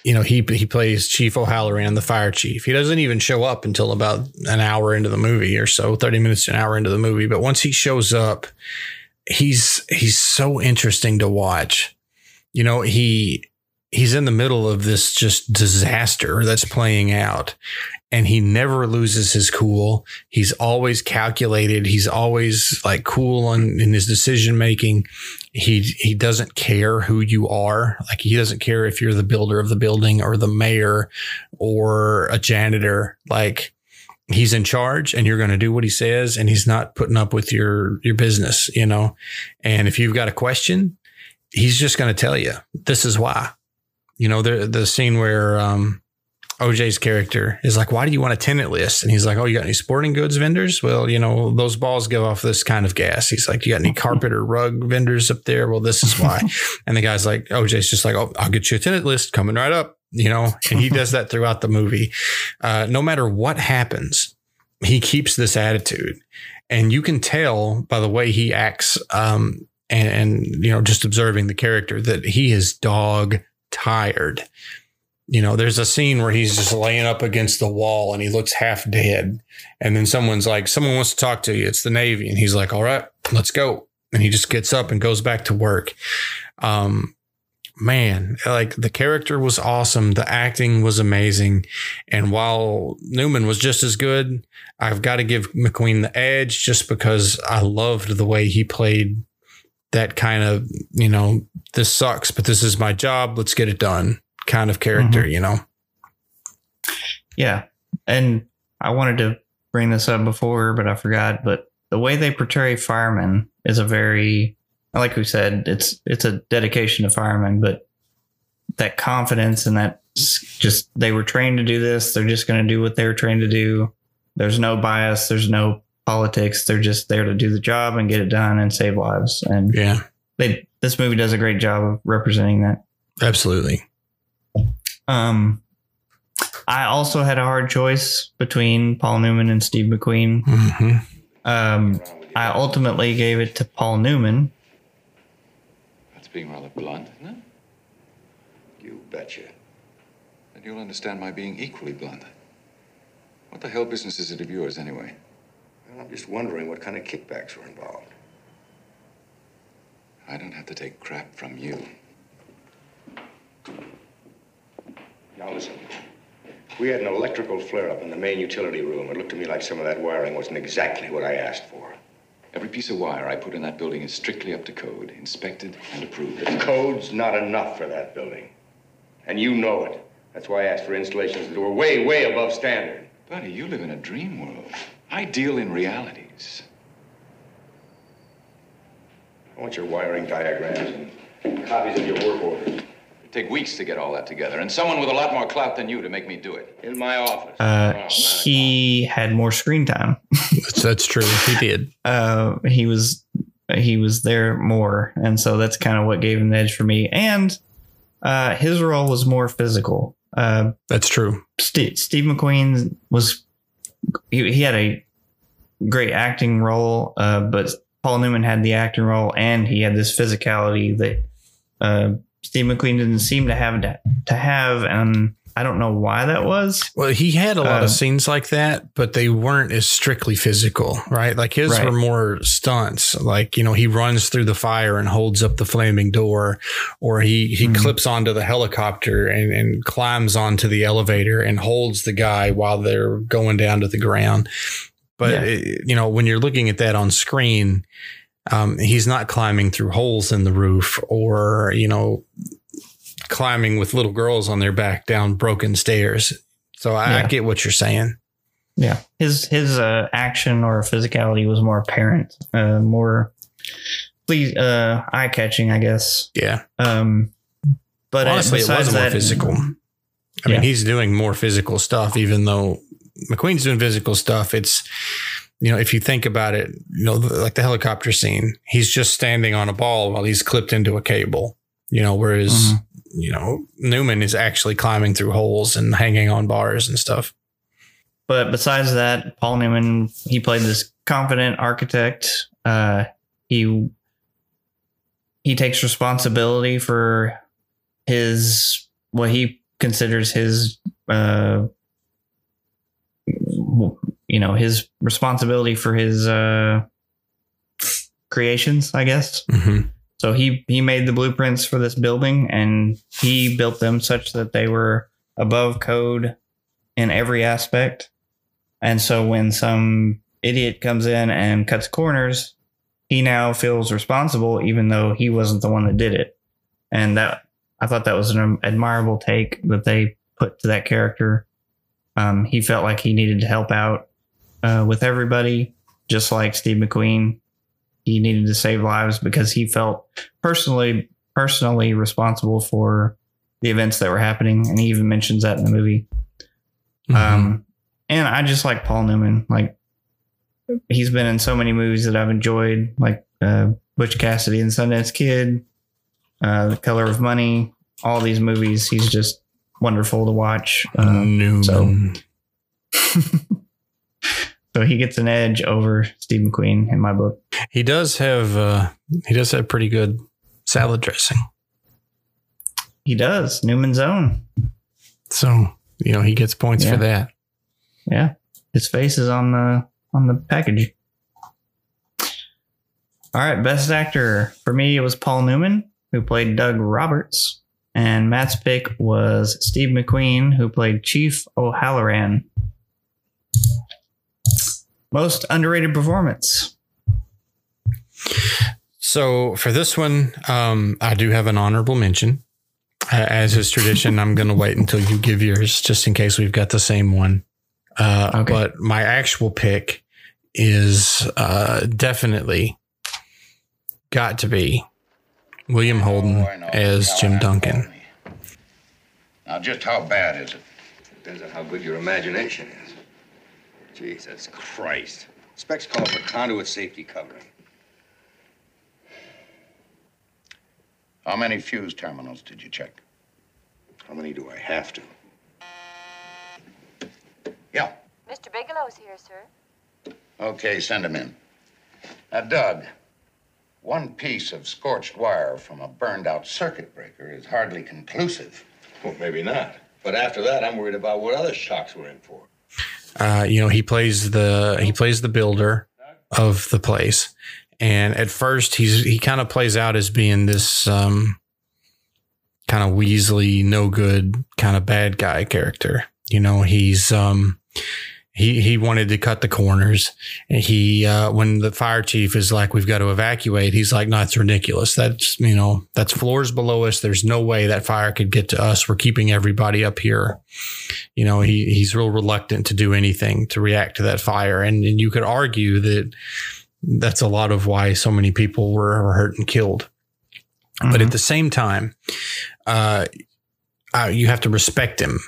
you know, he he plays Chief O'Hallorhan, the fire chief. He doesn't even show up until about an hour into the movie or so, 30 minutes to an hour into the movie. But once he shows up, he's he's so interesting to watch. You know, he he's in the middle of this just disaster that's playing out and he never loses his cool. He's always calculated. He's always like cool in, in his decision making. He he doesn't care who you are. Like he doesn't care if you're the builder of the building or the mayor or a janitor. Like he's in charge and you're going to do what he says and he's not putting up with your your business, you know. And if you've got a question, he's just going to tell you this is why. You know, the the scene where um OJ's character is like, why do you want a tenant list? And he's like, oh, you got any sporting goods vendors? Well, you know, those balls give off this kind of gas. He's like, you got any carpet or rug vendors up there? Well, this is why. and the guy's like, OJ's just like, oh, I'll get you a tenant list coming right up, you know, and he does that throughout the movie. Uh, no matter what happens, he keeps this attitude. And you can tell by the way he acts, um, and, and, you know, just observing the character that he is dog tired you know, there's a scene where he's just laying up against the wall and he looks half dead. And then someone's like, someone wants to talk to you. It's the Navy. And he's like, all right, let's go. And he just gets up and goes back to work. Um, man, like the character was awesome. The acting was amazing. And while Newman was just as good, I've got to give McQueen the edge just because I loved the way he played that kind of, you know, this sucks, but this is my job. Let's get it done kind of character, Mhm. you know? Yeah. And I wanted to bring this up before, but I forgot. But the way they portray firemen is a very, like we said, it's it's a dedication to firemen, but that confidence and that just they were trained to do this. They're just going to do what they were trained to do. There's no bias. There's no politics. They're just there to do the job and get it done and save lives. And Yeah, they this movie does a great job of representing that. absolutely. Um, I also had a hard choice between Paul Newman and Steve McQueen. hmm Um, I ultimately gave it to Paul Newman. That's being rather blunt, isn't it? You betcha. Then you'll understand my being equally blunt. What the hell business is it of yours, anyway? I'm just wondering what kind of kickbacks were involved. I don't have to take crap from you. Now listen. We had an electrical flare-up in the main utility room. It looked to me like some of that wiring wasn't exactly what I asked for. Every piece of wire I put in that building is strictly up to code, inspected and approved. The code's not enough for that building. And you know it. That's why I asked for installations that were way, way above standard. Buddy, you live in a dream world. I deal in realities. I want your wiring diagrams and copies of your work orders It'd take weeks to get all that together, and someone with a lot more clout than you to make me do it. in my office. Uh, Oh, he had more screen time. That's, that's true. He did. Uh, he was he was there more, and so that's kind of what gave him the edge for me. And uh, his role was more physical. Uh, That's true. Steve, Steve McQueen was he, he had a great acting role, uh, but Paul Newman had the acting role, and he had this physicality that uh, Steve McQueen didn't seem to have to, to have, and I don't know why that was. Well, he had a lot Uh, of scenes like that, but they weren't as strictly physical, right? Like his Right. were more stunts. Like, you know, he runs through the fire and holds up the flaming door, or he, he Mhm. clips onto the helicopter and, and climbs onto the elevator and holds the guy while they're going down to the ground. But, Yeah. it- you know, when you're looking at that on screen, um, he's not climbing through holes in the roof or, you know, climbing with little girls on their back down broken stairs. So I, I get what you're saying. Yeah, his his uh, action or physicality was more apparent, uh, more please uh, eye catching, I guess. Yeah. Um, but Honestly, it was more that- physical. I Yeah. mean, he's doing more physical stuff, even though McQueen's doing physical stuff. It's, you know, if you think about it, you know, the- like the helicopter scene, he's just standing on a ball while he's clipped into a cable, you know, whereas, Mhm. You know, Newman is actually climbing through holes and hanging on bars and stuff. But besides that, Paul Newman, he played this confident architect. Uh, he he takes responsibility for his what he considers his uh, you know his responsibility for his uh, creations, I guess. Mm-hmm. So he he made the blueprints for this building and he built them such that they were above code in every aspect. And so when some idiot comes in and cuts corners, he now feels responsible even though he wasn't the one that did it. And that I thought that was an admirable take that they put to that character. Um, he felt like he needed to help out uh, with everybody, just like Steve McQueen he needed to save lives because he felt personally personally responsible for the events that were happening. And he even mentions that in the movie. Mm-hmm. um and i just like paul newman. Like he's been in so many movies that i've enjoyed like uh butch cassidy and sundance kid uh the color of money all these movies. He's just wonderful to watch. Um, Newman. so so he gets an edge over steve mcqueen in my book He does have, uh, he does have pretty good salad dressing. he does newman's own So, you know, he gets points Yeah. for that. Yeah, his face is on the on the package. All right, best actor for me it was Paul Newman who played Doug Roberts, and Matt's pick was Steve McQueen who played Chief O'Hallorhan. Most underrated performance. So for this one, um, I do have an honorable mention. Uh, As is tradition, I'm going to wait until you give yours, just in case we've got the same one. Uh, Okay. But my actual pick is uh, definitely got to be William Holden Oh, as Jim Callahan Duncan. Now, just how bad is it? Depends on how good your imagination is. Jesus Christ. Specs call for conduit safety covering. How many fuse terminals did you check? How many do I have to? Yeah. Mr. Bigelow's here, sir. Okay, send him in. Now, Doug, one piece of scorched wire from a burned out circuit breaker is hardly conclusive. Well, maybe not. But after that, I'm worried about what other shocks we're in for. Uh, you know, he plays the he plays the builder of the place, and at first he's he kind of plays out as being this um, kind of Weasley, no good, kind of bad guy character. You know, he's um, he he wanted to cut the corners. And he uh, when the fire chief is like, "We've got to evacuate," he's like, "No, it's ridiculous. That's you know that's floors below us. There's no way that fire could get to us. We're keeping everybody up here." You know, he he's real reluctant to do anything to react to that fire, and, and you could argue that that's a lot of why so many people were, hurt and killed. But at the same time, uh, uh, you have to respect him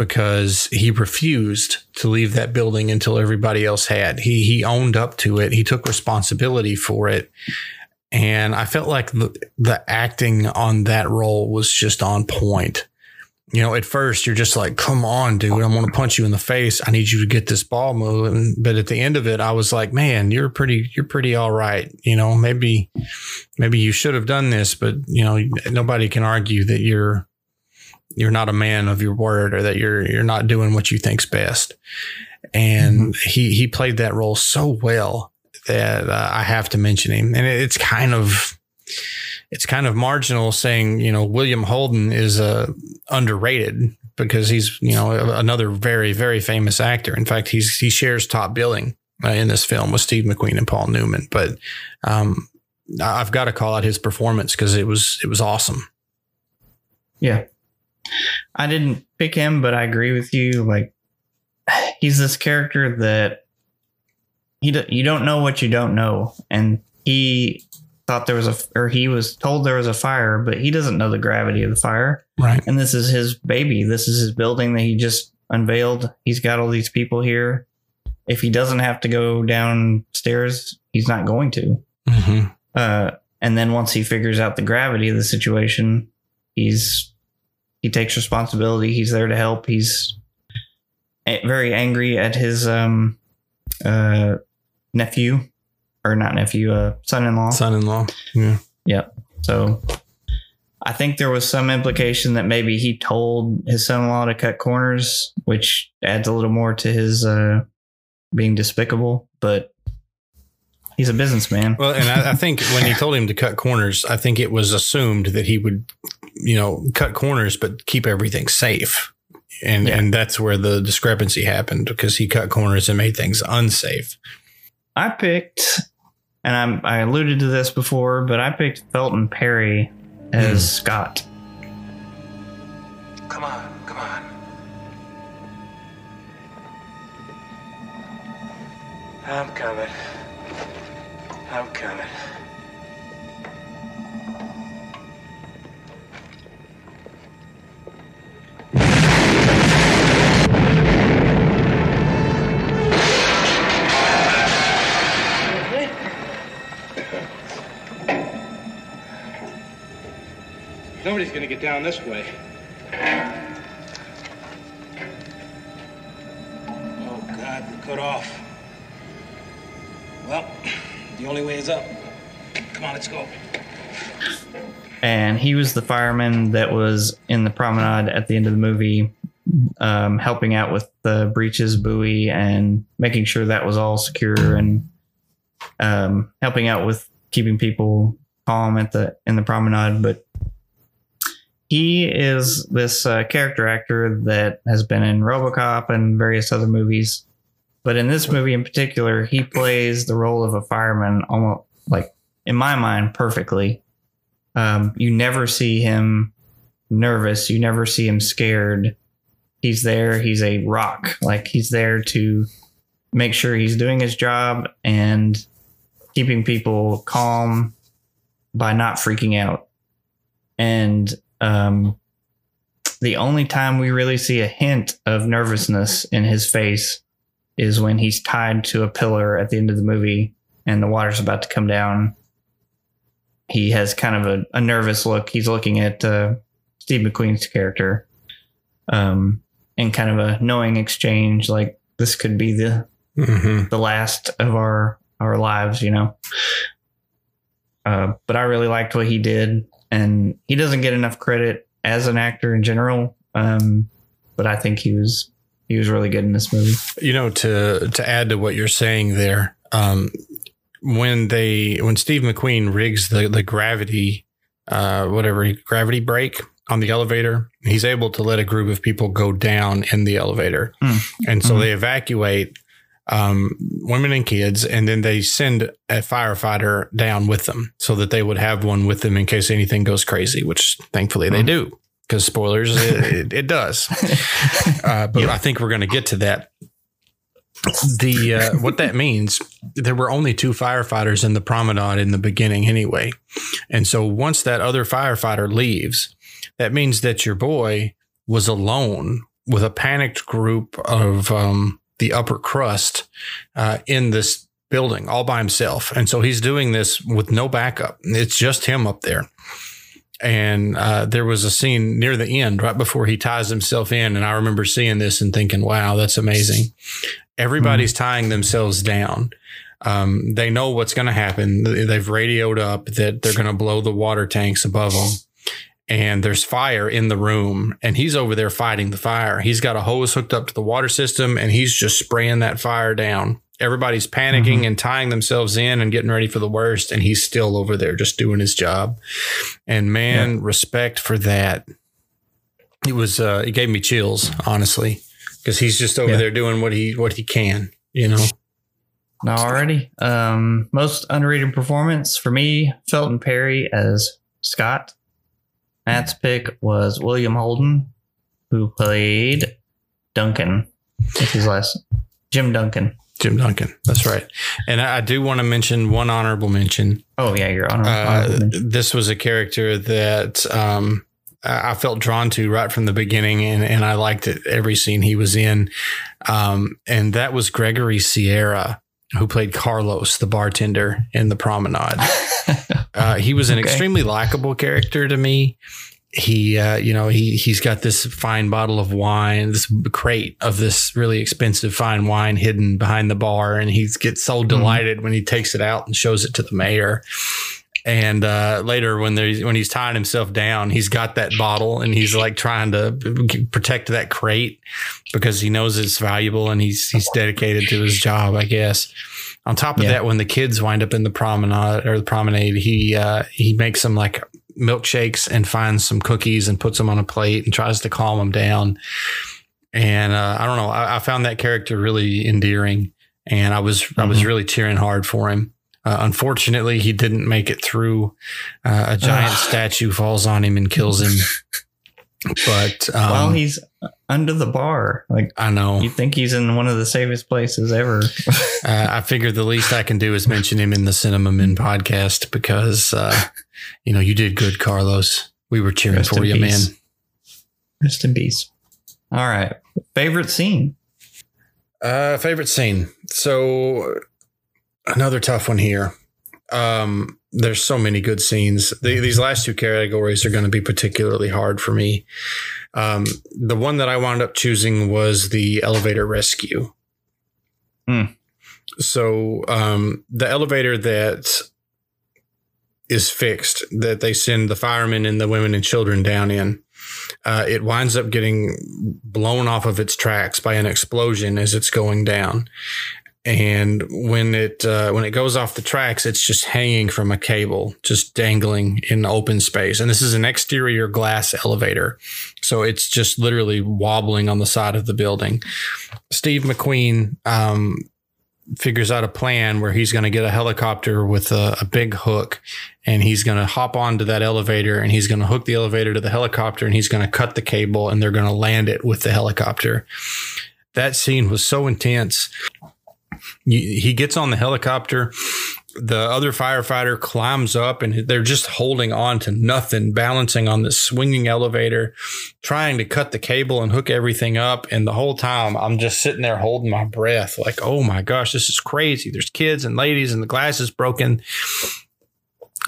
because he refused to leave that building until everybody else had. He he owned up to it. He took responsibility for it. And I felt like the, the acting on that role was just on point. You know, at first you're just like, come on, dude, I'm going to punch you in the face. I need you to get this ball moving. But at the end of it, I was like, man, you're pretty, you're pretty all right. You know, maybe, maybe you should have done this, but you know, nobody can argue that you're, you're not a man of your word or that you're, you're not doing what you think's best. And he, he played that role so well that uh, I have to mention him. And it's kind of, it's kind of marginal saying, you know, William Holden is uh, underrated because he's, you know, another very, very famous actor. In fact, he's, he shares top billing uh, in this film with Steve McQueen and Paul Newman. But um, I've got to call out his performance because it was, it was awesome. Yeah. I didn't pick him, but I agree with you. Like, he's this character that he you don't know what you don't know, and he thought there was a or he was told there was a fire, but he doesn't know the gravity of the fire. Right. And this is his baby. This is his building that he just unveiled. He's got all these people here. If he doesn't have to go downstairs, he's not going to. hmm Uh, and then once he figures out the gravity of the situation, he's he takes responsibility. He's there to help. He's very angry at his um uh nephew or not nephew, uh son-in-law. Son-in-law. Yeah. Yep. So I think there was some implication that maybe he told his son-in-law to cut corners, which adds a little more to his uh being despicable, but he's a businessman. Well, and I, I think when he told him to cut corners, I think it was assumed that he would, you know, cut corners but keep everything safe. And Yeah. and that's where the discrepancy happened because he cut corners and made things unsafe. I picked, and I'm, I alluded to this before, but I picked Felton Perry as hmm. Scott. Come on, come on. I'm coming. I'm coming. Nobody's gonna get down this way. Oh, God, we're cut off. Well, the only way is up. Come on, let's go. And he was the fireman that was in the promenade at the end of the movie, um, helping out with the breeches buoy and making sure that was all secure and um, helping out with keeping people calm at the in the promenade. But he is this uh, character actor that has been in RoboCop and various other movies. But in this movie in particular, he plays the role of a fireman almost like in my mind perfectly. Um, you never see him nervous. You never see him scared. He's there. He's a rock. Like he's there to make sure he's doing his job and keeping people calm by not freaking out. And um, the only time we really see a hint of nervousness in his face is when he's tied to a pillar at the end of the movie and the water's about to come down. He has kind of a, a nervous look. He's looking at uh, Steve McQueen's character um, in kind of a knowing exchange, like this could be the Mm-hmm. the last of our our lives, you know. Uh, but I really liked what he did, and he doesn't get enough credit as an actor in general. Um, but I think he was he was really good in this movie. You know, to to add to what you're saying there, um, when they when Steve McQueen rigs the the gravity, uh, whatever gravity brake on the elevator, he's able to let a group of people go down in the elevator, Mm. and so Mhm. they evacuate um, women and kids, and then they send a firefighter down with them so that they would have one with them in case anything goes crazy, which thankfully they do. Because spoilers, it, it, it does. Uh, but I think we're going to get to that. The uh, what that means, there were only two firefighters in the promenade in the beginning, anyway, and so once that other firefighter leaves, that means that your boy was alone with a panicked group of um, the upper crust uh, in this building all by himself, and so he's doing this with no backup. It's just him up there. And uh, there was a scene near the end, right before he ties himself in. And I remember seeing this and thinking, wow, that's amazing. Everybody's tying themselves down. Um, they know what's going to happen. They've radioed up that they're going to blow the water tanks above them. And there's fire in the room, and he's over there fighting the fire. He's got a hose hooked up to the water system, and he's just spraying that fire down. Everybody's panicking and tying themselves in and getting ready for the worst, and he's still over there just doing his job. And man, respect for that. It was uh, it gave me chills, honestly, because he's just over Yeah. there doing what he what he can, you know. Alrighty. Um, most underrated performance for me, Felton Perry as Scott. Matt's pick was William Holden, who played Duncan. That's his last Jim Duncan. Jim Duncan. That's right. And I, I do want to mention one honorable mention. Oh yeah, your honor. Uh, this was a character that um, I I felt drawn to right from the beginning, and, and I liked it every scene he was in. Um, and that was Gregory Sierra, who played Carlos, the bartender in the Promenade. uh, he was an Okay. extremely likable character to me. He, uh, you know, he he's got this fine bottle of wine, this crate of this really expensive fine wine hidden behind the bar, and he gets so delighted when he takes it out and shows it to the mayor. And uh, later, when there's when he's tying himself down, he's got that bottle and he's like trying to protect that crate because he knows it's valuable and he's he's dedicated to his job, I guess. On top of Yeah. that, when the kids wind up in the promenade or the promenade, he uh, he makes them like milkshakes and finds some cookies and puts them on a plate and tries to calm him down. And uh, I don't know, I, I found that character really endearing, and I was I was Mhm. really cheering hard for him. Uh, unfortunately, he didn't make it through. Uh, a giant statue falls on him and kills him. But um, While he's under the bar, like I know, you think he's in one of the safest places ever. uh, I figure the least I can do is mention him in the Cinema Men podcast because uh, you know you did good, Carlos. We were cheering Rest for you, peace. man. Rest in peace. All right, favorite scene. Uh, favorite scene. So another tough one here. Um, there's so many good scenes. The, these last two categories are going to be particularly hard for me. Um, the one that I wound up choosing was the elevator rescue. Hmm. So um, the elevator that is fixed, that they send the firemen and the women and children down in, uh, it winds up getting blown off of its tracks by an explosion as it's going down. And when it uh, when it goes off the tracks, it's just hanging from a cable, just dangling in open space. And this is an exterior glass elevator, so it's just literally wobbling on the side of the building. Steve McQueen um, figures out a plan where he's going to get a helicopter with a, a big hook and he's going to hop onto that elevator and he's going to hook the elevator to the helicopter and he's going to cut the cable and they're going to land it with the helicopter. That scene was so intense. He gets on the helicopter. The other firefighter climbs up and they're just holding on to nothing, balancing on this swinging elevator, trying to cut the cable and hook everything up. And the whole time I'm just sitting there holding my breath, like, oh my gosh, this is crazy. There's kids and ladies and the glass is broken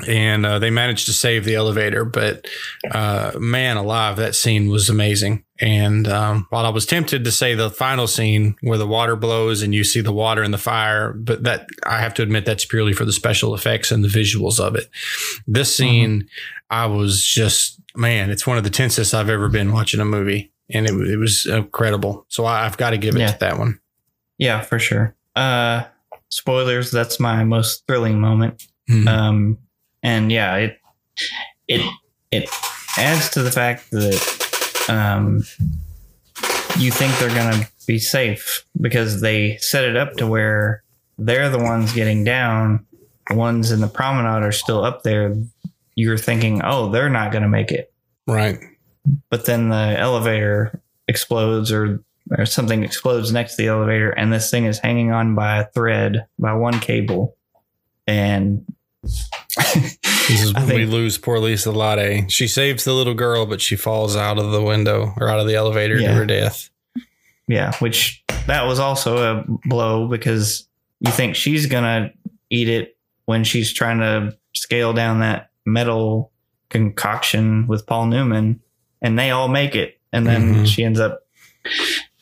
and uh, they managed to save the elevator. But uh, man, alive, that scene was amazing. And um, while I was tempted to say the final scene where the water blows and you see the water and the fire, but that I have to admit that's purely for the special effects and the visuals of it. This scene, I was just man, it's one of the tensest I've ever been watching a movie, and it, it was incredible. So I, I've got to give it Yeah. to that one. Yeah, for sure. Uh, spoilers. That's my most thrilling moment. Mhm. Um, and yeah, it it it adds to the fact that um, you think they're gonna be safe because they set it up to where they're the ones getting down. The ones in the promenade are still up there. You're thinking, oh, they're not gonna make it. Right. But then the elevator explodes or or something explodes next to the elevator and this thing is hanging on by a thread by one cable and This is when we lose poor Lisolette. She saves the little girl, but she falls out of the window or out of the elevator to her death. yeah which that was also a blow because you think she's gonna eat it when she's trying to scale down that metal concoction with paul newman and they all make it and then Mhm. she ends up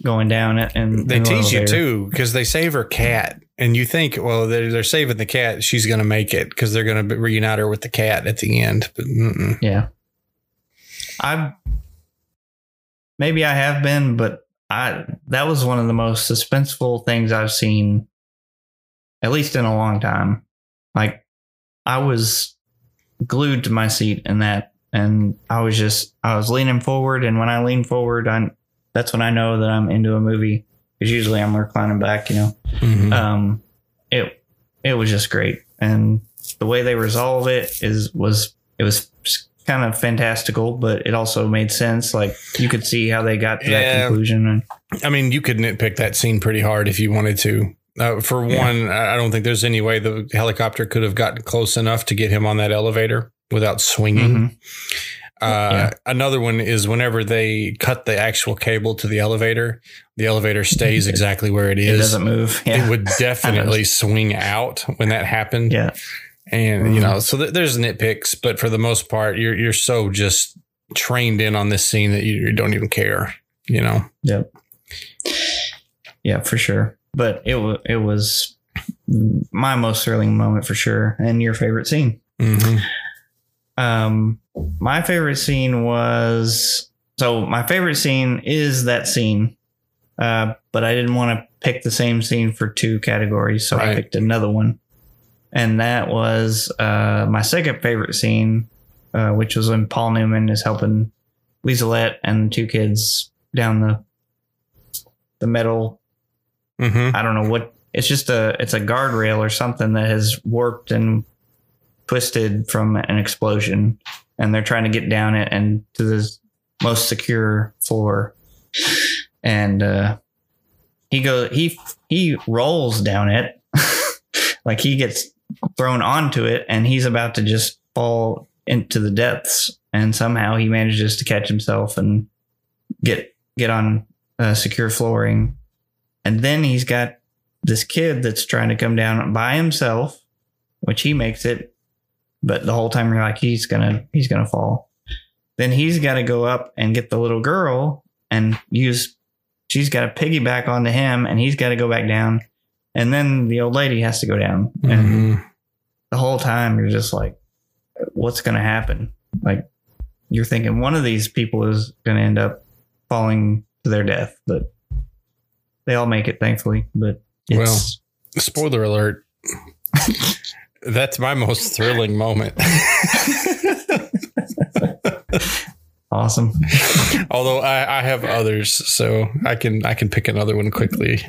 going down it and They tease you too because they save her cat, and you think, well, they're, they're saving the cat. She's going to make it because they're going to reunite her with the cat at the end. But mm-mm. Yeah. I maybe I have been, but I that was one of the most suspenseful things I've seen at least in a long time. Like I was glued to my seat in that and I was just I was leaning forward and when I leaned forward I that's when I know that I'm into a movie because usually I'm reclining back, you know Mhm. um it it was just great and the way they resolve it is was it was kind of fantastical, but it also made sense. Like you could see how they got to Yeah. that conclusion. And I mean, you could nitpick that scene pretty hard if you wanted to. Uh, for Yeah. one, I don't think there's any way the helicopter could have gotten close enough to get him on that elevator without swinging. Mhm. Uh, Yeah. Another one is whenever they cut the actual cable to the elevator, the elevator stays exactly where it is. it doesn't move. Yeah. It would definitely swing out when that happened. yeah. And you Mhm. know, so th- there's nitpicks, but for the most part, you're you're so just trained in on this scene that you, you don't even care. You know. Yep. Yeah, for sure. But it was it was my most thrilling moment for sure, and your favorite scene. hmm Um, my favorite scene was so my favorite scene is that scene, uh, but I didn't want to pick the same scene for two categories, so I picked another one, and that was uh, my second favorite scene, uh, which was when Paul Newman is helping Lisolette and the two kids down the the metal hmm I don't know what it's just a it's a guardrail or something that has warped and twisted from an explosion and they're trying to get down it and to the most secure floor. And uh he goes he he rolls down it. Like he gets thrown onto it and he's about to just fall into the depths. And somehow he manages to catch himself and get get on uh, secure flooring. And then he's got this kid that's trying to come down by himself, which he makes it. But the whole time you're like, he's gonna, he's gonna fall. Then he's got to go up and get the little girl and use. She's got to piggyback onto him, and he's got to go back down. And then the old lady has to go down. And hmm the whole time you're just like, what's gonna happen? Like you're thinking one of these people is gonna end up falling to their death, but they all make it, thankfully. But it's Spoiler alert. That's my most thrilling moment. awesome. Although I, I have others, so I can I can pick another one quickly.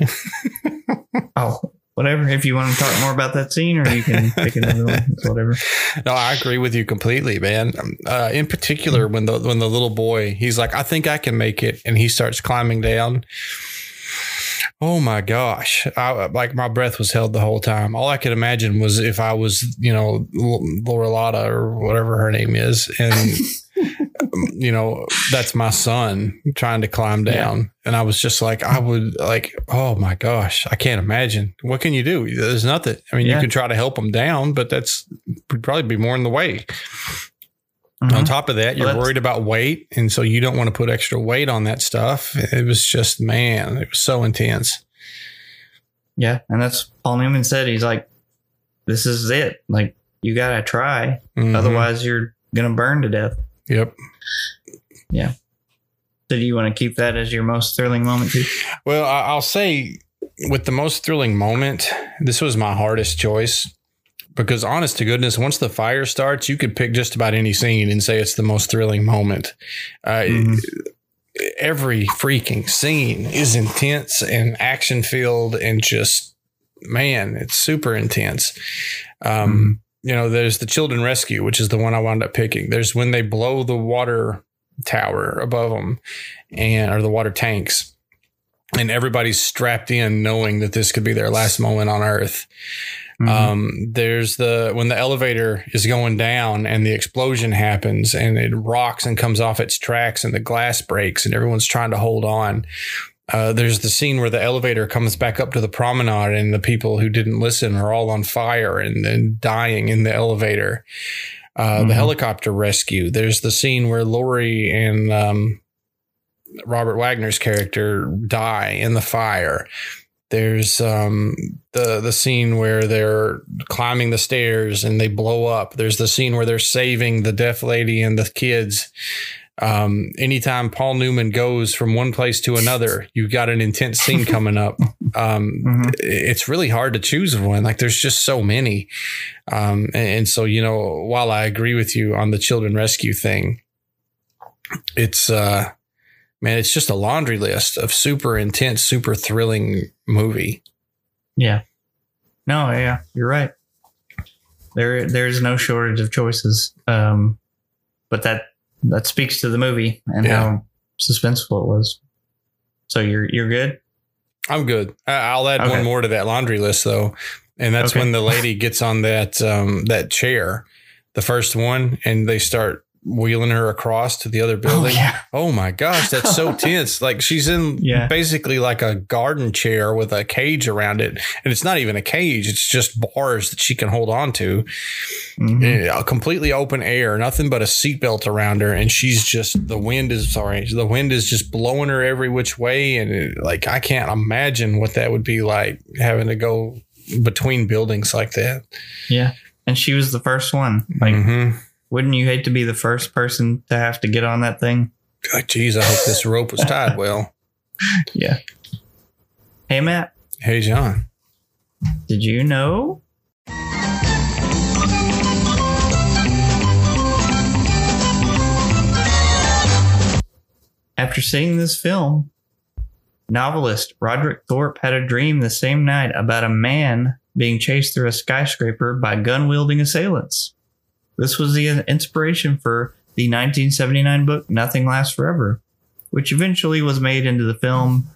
Oh, whatever. If you want to talk more about that scene, or you can pick another one. It's whatever. no, I agree with you completely, man. Uh, in particular, when the when the little boy, he's like, "I think I can make it," and he starts climbing down. Oh my gosh! I, like my breath was held the whole time. All I could imagine was if I was, you know, L- or whatever her name is, and you know, that's my son trying to climb down, and I was just like, I would like, oh my gosh, I can't imagine. What can you do? There's nothing. I mean, Yeah. you can try to help him down, but that's probably be more in the way. On Mhm. top of that, you're Well, worried about weight, and so you don't want to put extra weight on that stuff. It was just, man, it was so intense. Yeah, and that's Paul Newman said. He's like, "This is it. Like you gotta try, Mhm. otherwise you're gonna burn to death." Yep. Yeah. So do you want to keep that as your most thrilling moment too? Well, I'll say with the most thrilling moment, this was my hardest choice because, honest to goodness, once the fire starts, you could pick just about any scene and say it's the most thrilling moment. Uh, Mhm. Every freaking scene is intense and action filled and just, man, it's super intense. Um, You know, there's the children rescue, which is the one I wound up picking. There's when they blow the water tower above them and or the water tanks and everybody's strapped in knowing that this could be their last moment on earth Mhm. um there's the when the elevator is going down and the explosion happens and it rocks and comes off its tracks and the glass breaks and everyone's trying to hold on uh, there's the scene where the elevator comes back up to the promenade and the people who didn't listen are all on fire and, and dying in the elevator uh, the Mhm. helicopter rescue. There's the scene where Lori and um, Robert Wagner's character die in the fire. There's um, the the scene where they're climbing the stairs and they blow up. There's the scene where they're saving the deaf lady and the kids. Um, anytime Paul Newman goes from one place to another, you've got an intense scene coming up. Um, Mhm. It's really hard to choose one. Like there's just so many. Um, and, and so, you know, while I agree with you on the children rescue thing, it's, uh, man, it's just a laundry list of super intense, super thrilling movie. Yeah. No, yeah, you're right. There, there's no shortage of choices. Um, but that that speaks to the movie and Yeah. how suspenseful it was. So you're you're good. I'm good. I'll add Okay. one more to that laundry list though, and that's Okay. when the lady gets on that um, that chair, the first one, and they start wheeling her across to the other building. yeah. Oh my gosh, that's so tense. Like she's in Yeah. basically like a garden chair with a cage around it. And it's not even a cage, it's just bars that she can hold on to. Mhm. Yeah, completely open air, nothing but a seatbelt around her. And she's just, the wind is, sorry, the wind is just blowing her every which way. And it, like, I can't imagine what that would be like having to go between buildings like that. Yeah. And she was the first one. Like, Mhm. Wouldn't you hate to be the first person to have to get on that thing? Like, geez, I hope this rope was tied well. Yeah. Hey Matt, Hey, John. did you know? After seeing this film, novelist Roderick Thorpe had a dream the same night about a man being chased through a skyscraper by gun wielding assailants. This was the inspiration for the 1979 book Nothing Lasts Forever, which eventually was made into the film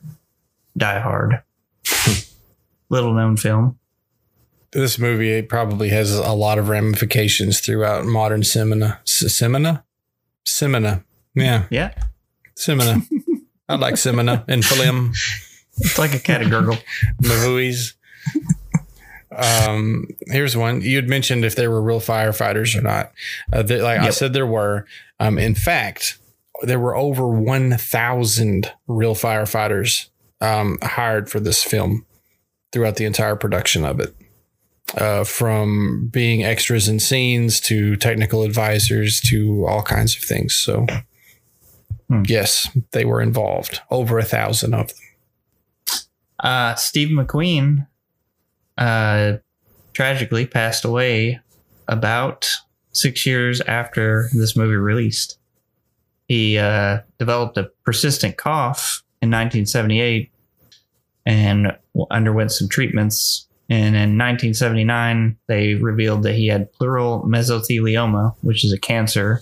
Die Hard. Little known film. This movie probably has a lot of ramifications throughout modern cinema. S- Cinema? Cinema. Yeah, Yeah, cinema. I like cinema and film it's like a cat a gurgle. movies. Um, here's one. You had mentioned if there were real firefighters or not. Uh, that, like I said, there were. Um, in fact, there were over 1,000 real firefighters um, hired for this film throughout the entire production of it. Uh, from being extras in scenes to technical advisors to all kinds of things. So, Hmm. yes, they were involved. Over a thousand of them. Uh, Steve McQueen uh, tragically passed away about six years after this movie released. He uh, developed a persistent cough in 1978 and underwent some treatments. And in 1979, they revealed that he had pleural mesothelioma, which is a cancer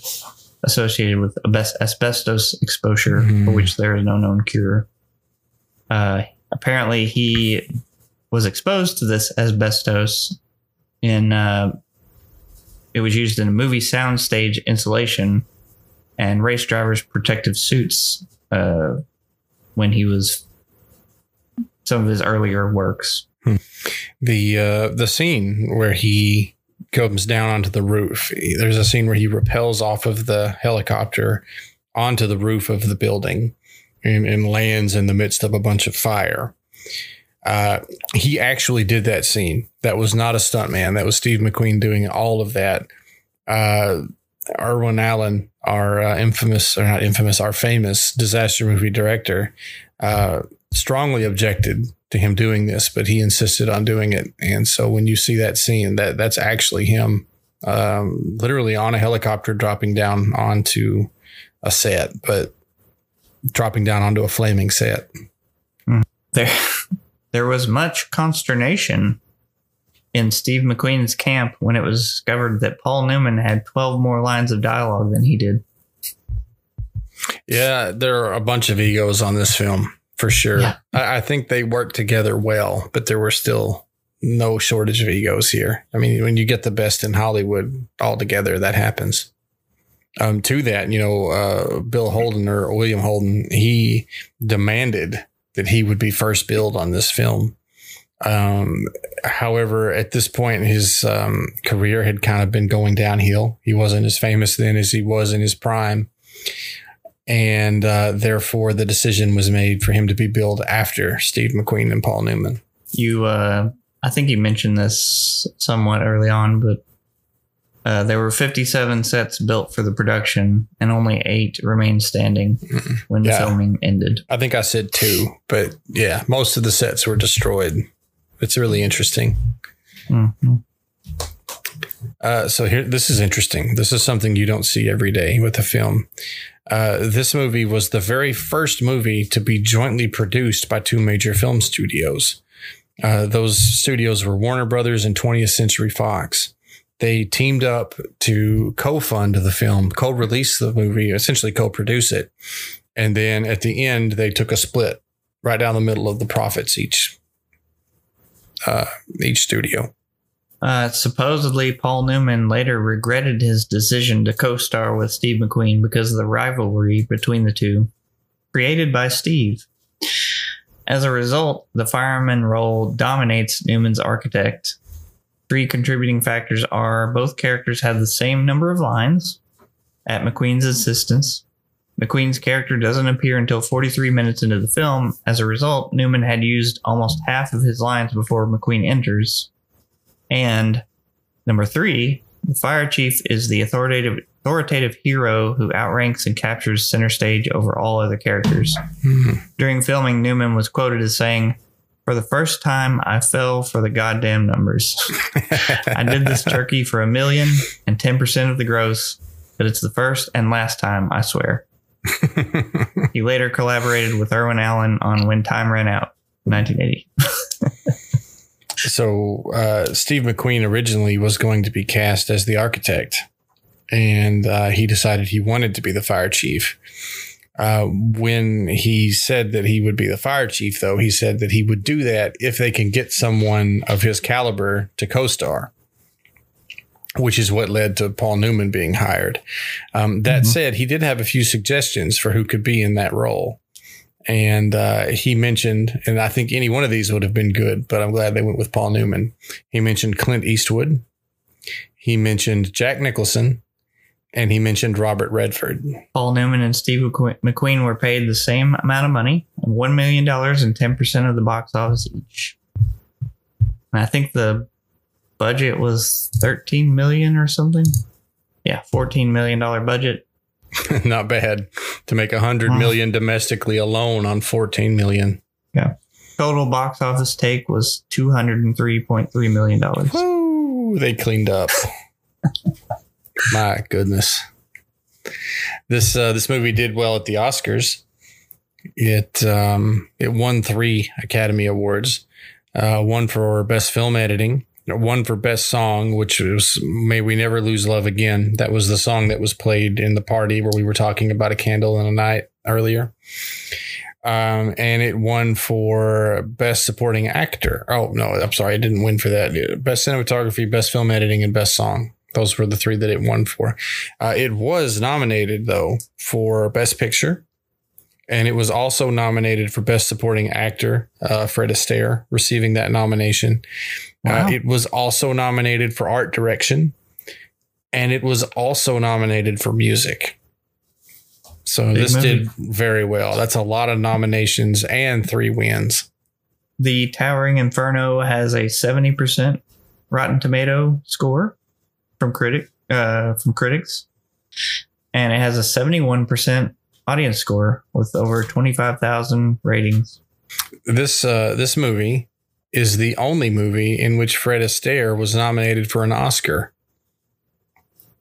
associated with asbestos exposure, for Mhm. which there is no known cure. Uh, apparently, he was exposed to this asbestos in. Uh, it was used in a movie soundstage insulation and race drivers' protective suits uh, when he was some of his earlier works. the uh, the scene where he comes down onto the roof. There's a scene where he repels off of the helicopter onto the roof of the building and, and lands in the midst of a bunch of fire. Uh, he actually did that scene. That was not a stuntman. That was Steve McQueen doing all of that. Uh, Irwin Allen, our uh, infamous, or not infamous, our famous disaster movie director, uh, strongly objected to him doing this, but he insisted on doing it. And so when you see that scene, that that's actually him, um, literally on a helicopter dropping down onto a set, but dropping down onto a flaming set. There, there was much consternation in Steve McQueen's camp when it was discovered that Paul Newman had 12 more lines of dialogue than he did. Yeah, there are a bunch of egos on this film for sure. Yeah. I, I think they work together well, but there were still no shortage of egos here. I mean, when you get the best in Hollywood all together, that happens. Um, to that, you know, uh, Bill Holden or William Holden, he demanded that he would be first billed on this film. Um, however, at this point, his um, career had kind of been going downhill. He wasn't as famous then as he was in his prime and uh, therefore the decision was made for him to be billed after Steve McQueen and Paul Newman. You, uh, I think you mentioned this somewhat early on, but uh, there were 57 sets built for the production, and only eight remained standing when the Yeah. filming ended. I think I said two, but yeah, most of the sets were destroyed. It's really interesting. Mhm. Uh, so here, this is interesting. This is something you don't see every day with a film. Uh, this movie was the very first movie to be jointly produced by two major film studios. Uh, those studios were Warner Brothers and 20th Century Fox. They teamed up to co-fund the film, co-release the movie, essentially co-produce it, and then at the end they took a split right down the middle of the profits each uh, each studio. Uh, supposedly, Paul Newman later regretted his decision to co star with Steve McQueen because of the rivalry between the two, created by Steve. As a result, the fireman role dominates Newman's architect. Three contributing factors are both characters have the same number of lines at McQueen's insistence. McQueen's character doesn't appear until 43 minutes into the film. As a result, Newman had used almost half of his lines before McQueen enters. And number three, the fire chief is the authoritative authoritative hero who outranks and captures center stage over all other characters. Hmm. During filming, Newman was quoted as saying, For the first time, I fell for the goddamn numbers. I did this turkey for a million and 10% of the gross, but it's the first and last time, I swear. he later collaborated with Irwin Allen on When Time Ran Out, 1980. So uh, Steve McQueen originally was going to be cast as the architect, and uh, he decided he wanted to be the fire chief. Uh, when he said that he would be the fire chief, though, he said that he would do that if they can get someone of his caliber to co-star, which is what led to Paul Newman being hired. Um, that said, he did have a few suggestions for who could be in that role. And uh, he mentioned, and I think any one of these would have been good, but I'm glad they went with Paul Newman. He mentioned Clint Eastwood. He mentioned Jack Nicholson. And he mentioned Robert Redford. Paul Newman and Steve McQueen were paid the same amount of money, $1 million and 10% of the box office each. And I think the budget was 13 million or something. Yeah, 14 million dollar budget. Not bad to make a hundred million domestically alone on 14 million. Yeah. Total box office take was $203.3 million. Woo, they cleaned up. My goodness. This uh, this movie did well at the Oscars. It um, it won three Academy Awards. Uh, one for best film editing, one for best song, which was "May We Never Lose Love Again." That was the song that was played in the party where we were talking about a candle in a night earlier. Um, and it won for best supporting actor. Oh no, I'm sorry, it didn't win for that. Best cinematography, best film editing, and best song. Those were the three that it won for. Uh, it was nominated though for best picture, and it was also nominated for best supporting actor. Uh, Fred Astaire receiving that nomination. Wow. Uh, it was also nominated for art direction, and it was also nominated for music. So Big this movie. did very well. That's a lot of nominations and three wins. The Towering Inferno has a 70% Rotten Tomato score from critic uh, from critics, and it has a 71% audience score with over 25,000 ratings. This uh, this movie is the only movie in which Fred Astaire was nominated for an Oscar,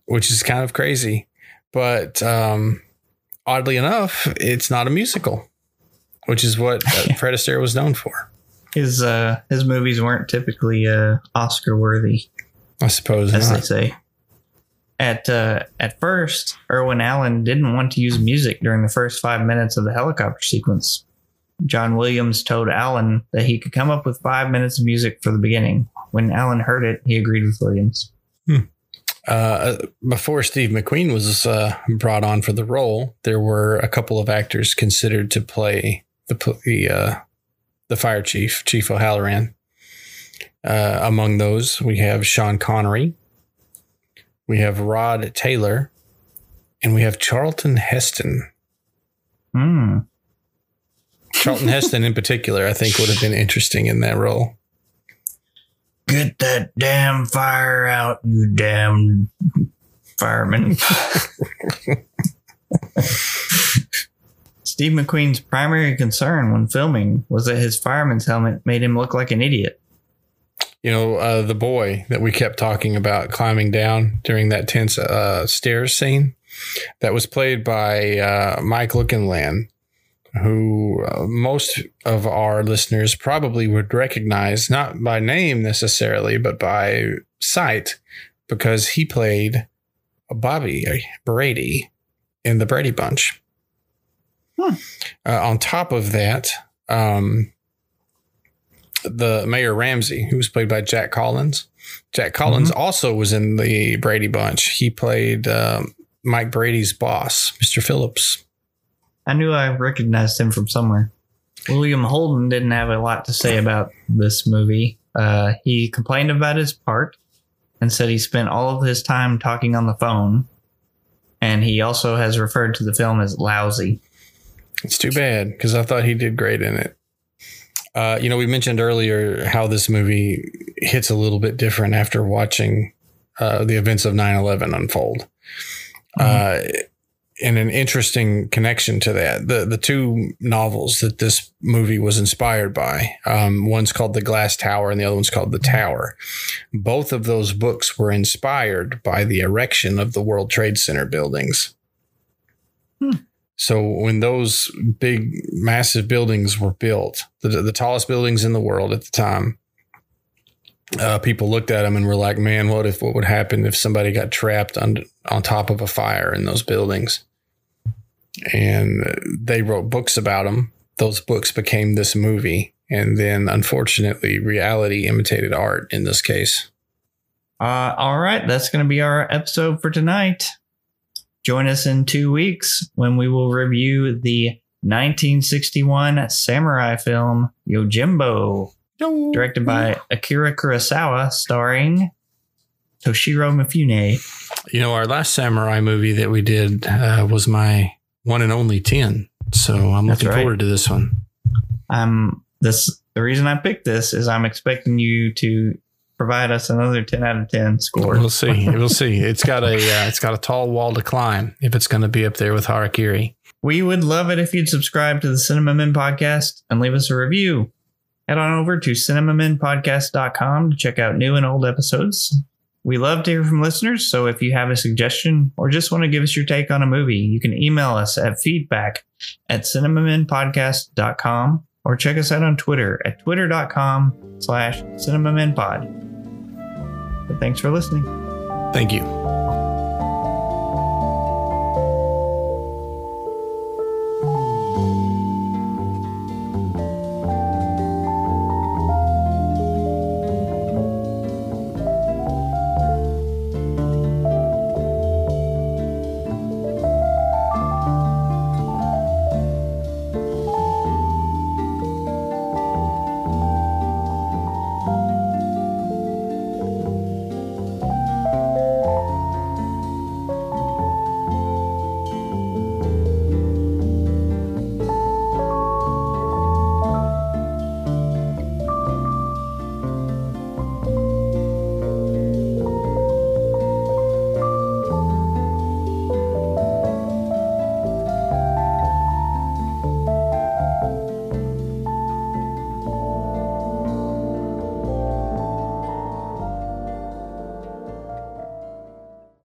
which is kind of crazy. But um, oddly enough, it's not a musical, which is what uh, Fred Astaire was known for. His uh, his movies weren't typically uh, Oscar worthy. I suppose as not. they say. At uh, at first, Irwin Allen didn't want to use music during the first five minutes of the helicopter sequence. John Williams told Allen that he could come up with five minutes of music for the beginning. When Allen heard it, he agreed with Williams. Uh, before Steve McQueen was uh, brought on for the role, there were a couple of actors considered to play the the, uh, the fire chief, Chief O'Hallorhan. Uh, among those, we have Sean Connery, we have Rod Taylor, and we have Charlton Heston. Hmm. Charlton Heston, in particular, I think would have been interesting in that role. Get that damn fire out, you damn fireman. Steve McQueen's primary concern when filming was that his fireman's helmet made him look like an idiot. You know, uh, the boy that we kept talking about climbing down during that tense uh, stairs scene that was played by uh, Mike Lookinland, who uh, most of our listeners probably would recognize, not by name necessarily, but by sight, because he played Bobby Brady in the Brady Bunch. Uh, on top of that, um, the Mayor Ramsey, who was played by Jack Collins. Jack Collins also was in the Brady Bunch. He played um, Mike Brady's boss, Mr. Phillips. I knew I recognized him from somewhere. William Holden didn't have a lot to say about this movie. Uh, he complained about his part and said he spent all of his time talking on the phone. And he also has referred to the film as lousy. It's too bad because I thought he did great in it. Uh, you know, we mentioned earlier how this movie hits a little bit different after watching uh, the events of 9 11 unfold. Uh, and an interesting connection to that. The the two novels that this movie was inspired by, um, one's called The Glass Tower and the other one's called The Tower. Both of those books were inspired by the erection of the World Trade Center buildings. So when those big, massive buildings were built, the, the tallest buildings in the world at the time, uh, people looked at them and were like, "Man, what if what would happen if somebody got trapped on on top of a fire in those buildings?" And they wrote books about them. Those books became this movie, and then unfortunately, reality imitated art in this case. Uh, all right, that's going to be our episode for tonight. Join us in two weeks when we will review the 1961 samurai film Yojimbo, directed by Akira Kurosawa, starring Toshiro Mifune. You know, our last samurai movie that we did uh, was my one and only ten. So I'm That's looking right. forward to this one. Um, this the reason I picked this is I'm expecting you to provide us another 10 out of 10 score. We'll see. We'll see. It's got a uh, it's got a tall wall to climb if it's going to be up there with Harakiri. We would love it if you'd subscribe to the Cinema Men podcast and leave us a review. Head on over to cinemamenpodcast.com to check out new and old episodes. We love to hear from listeners, so if you have a suggestion or just want to give us your take on a movie, you can email us at feedback at cinemamenpodcast.com or check us out on Twitter at twitter.com slash cinemamenpod. But thanks for listening. Thank you.